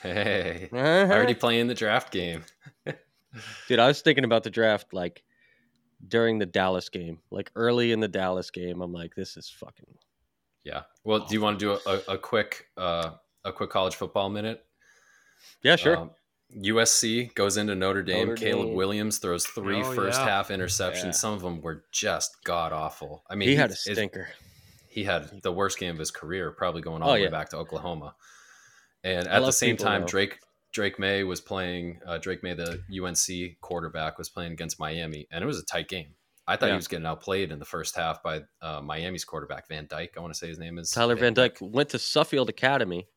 hey, uh-huh. already playing the draft game. Dude, I was thinking about the draft like during the Dallas game, like early in the Dallas game. I'm like, this is fucking. Yeah. Well, do you want to do a, a, a quick uh, a quick college football minute? Yeah, sure. Um, USC goes into Notre Dame. Notre Caleb Dame. Williams throws three Oh, first yeah. half interceptions. Yeah. Some of them were just god awful. I mean, he had a it- stinker. he had the worst game of his career, probably going all Oh, the way yeah. back to Oklahoma. And at the same people, time, though. Drake Drake Maye was playing. Uh, Drake Maye, the UNC quarterback, was playing against Miami, and it was a tight game. I thought Yeah. he was getting outplayed in the first half by uh, Miami's quarterback Van Dyke. I want to say his name is Tyler Van Dyke went to Suffield Academy,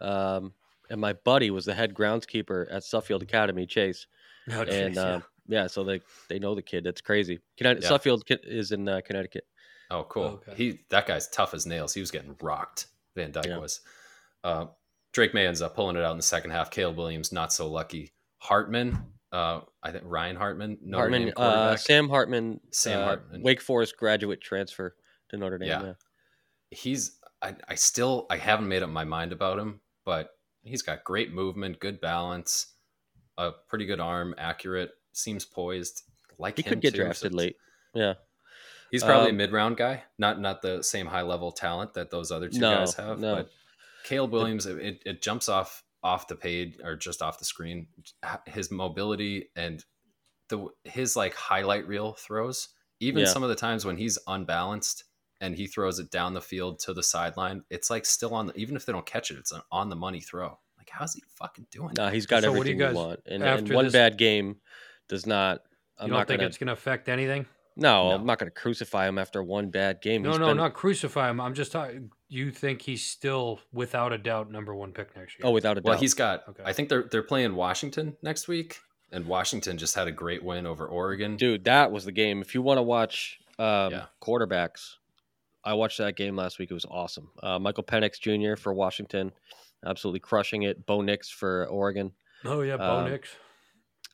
um, and my buddy was the head groundskeeper at Suffield Academy, Chase. Oh, and jeez, uh, yeah, so they they know the kid. That's crazy. Connecticut, Yeah. Suffield is in uh, Connecticut. Oh, cool. Okay. He that guy's tough as nails. He was getting rocked. Van Dyke Yeah. was. Uh, Drake Maye ends up pulling it out in the second half. Caleb Williams not so lucky. Hartman, uh, I think Ryan Hartman, Notre Hartman, uh. Sam Hartman, Sam uh, Hartman. Wake Forest graduate transfer to Notre Dame. Yeah. Yeah. he's I, I still I haven't made up my mind about him, but he's got great movement, good balance, a pretty good arm, accurate, seems poised. Like He could get too, drafted it's- late. Yeah. He's probably Um, a mid round guy, not not the same high level talent that those other two No, guys have. no. But Caleb Williams, it, it jumps off off the page or just off the screen. His mobility and the his like highlight reel throws, even Yeah. some of the times when he's unbalanced and he throws it down the field to the sideline, it's like still on the even if they don't catch it, it's an on the money throw. Like how's he fucking doing? No, that? he's got So what do you everything guys- you want. And, and one this- bad game does not. I'm you don't not think gonna. it's going to affect anything? no, No. I'm not going to crucify him after one bad game. No, He's no, been- not crucify him. I'm just talking. You think he's still, without a doubt, number one pick next year? Oh, without a doubt. Well, he's got. Okay. I think they're they're playing Washington next week, and Washington just had a great win over Oregon. dude. That was the game. If you want to watch um, Yeah. quarterbacks, I watched that game last week. It was awesome. Uh, Michael Penix Jr. for Washington, absolutely crushing it. Bo Nix for Oregon. Oh yeah, Bo um, Nix.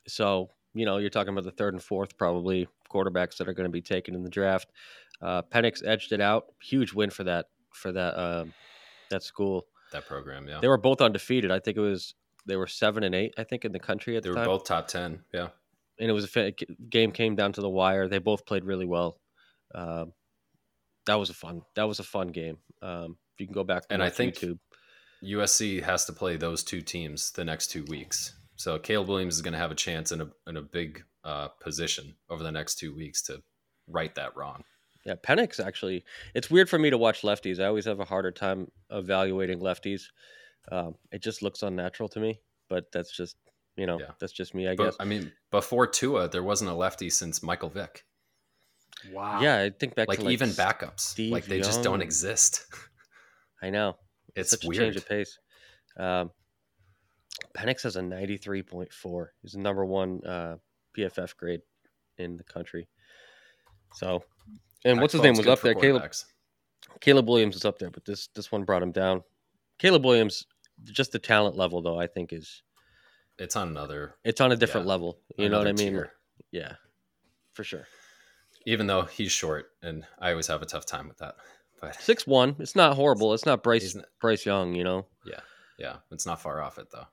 So you know you're talking about the third and fourth probably quarterbacks that are going to be taken in the draft. Uh, Penix edged it out. Huge win for that for that um, that school. that program, yeah. They were both undefeated. I think it was they were seven and eight. I think in the country at They the were both top ten. Yeah, and it was a fa- game came down to the wire. They both played really well. Um, that was a fun. That was a fun game. Um, if you can go back And I think- YouTube. USC has to play those two teams the next two weeks. So Caleb Williams is going to have a chance in a in a big uh, position over the next two weeks to right that wrong. Yeah, Penix actually. It's weird for me to watch lefties. I always have a harder time evaluating lefties. Um, it just looks unnatural to me. But that's just you know Yeah. that's just me. I But guess. I mean, before Tua, there wasn't a lefty since Michael Vick. Wow. yeah, I think back Like, to like even backups, Steve like they just don't exist. I know. It's such a weird. change of pace. Um, Penix has a 93.4. He's the number one uh, PFF grade in the country. So, and what's his name was up there? Caleb. Caleb Williams is up there, but this this one brought him down. Caleb Williams, just the talent level though, I think is It's on another. it's on a different Yeah, level. You know what I mean? tier. Yeah, for sure. Even though he's short, and I always have a tough time with that. But Six one. It's not horrible. It's not Bryce not- Bryce Young. You know. Yeah, yeah, it's not far off it though.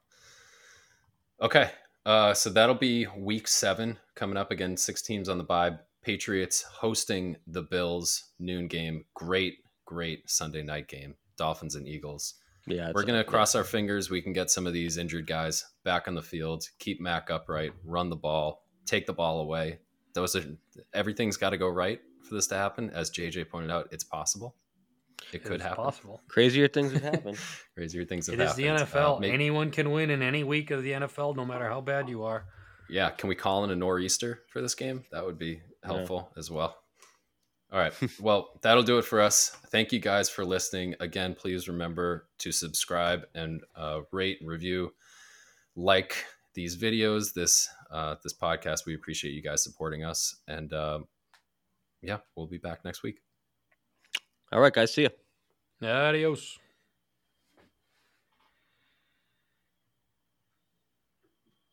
Okay, uh, so that'll be week seven coming up again. Six teams on the bye. Patriots hosting the Bills noon game. Great, great Sunday night game. Dolphins and Eagles. Yeah, We're gonna yeah. cross our fingers. We can get some of these injured guys back on the field. Keep Mac upright. Run the ball. Take the ball away. Those are everything's got to go right for this to happen. As JJ pointed out, it's possible. It could happen. possible. Crazier things have happened. Crazier things have It is the. NFL. Uh, may- Anyone can win in any week of the NFL, no matter how bad you are. Yeah, can we call in a nor'easter for this game? That would be helpful as well. All right. Well, that'll do it for us. Thank you guys for listening. Again, please remember to subscribe and uh, rate and review, like these videos, this uh, this podcast. We appreciate you guys supporting us, and uh, yeah, we'll be back next week. All right, guys. See ya. Adios.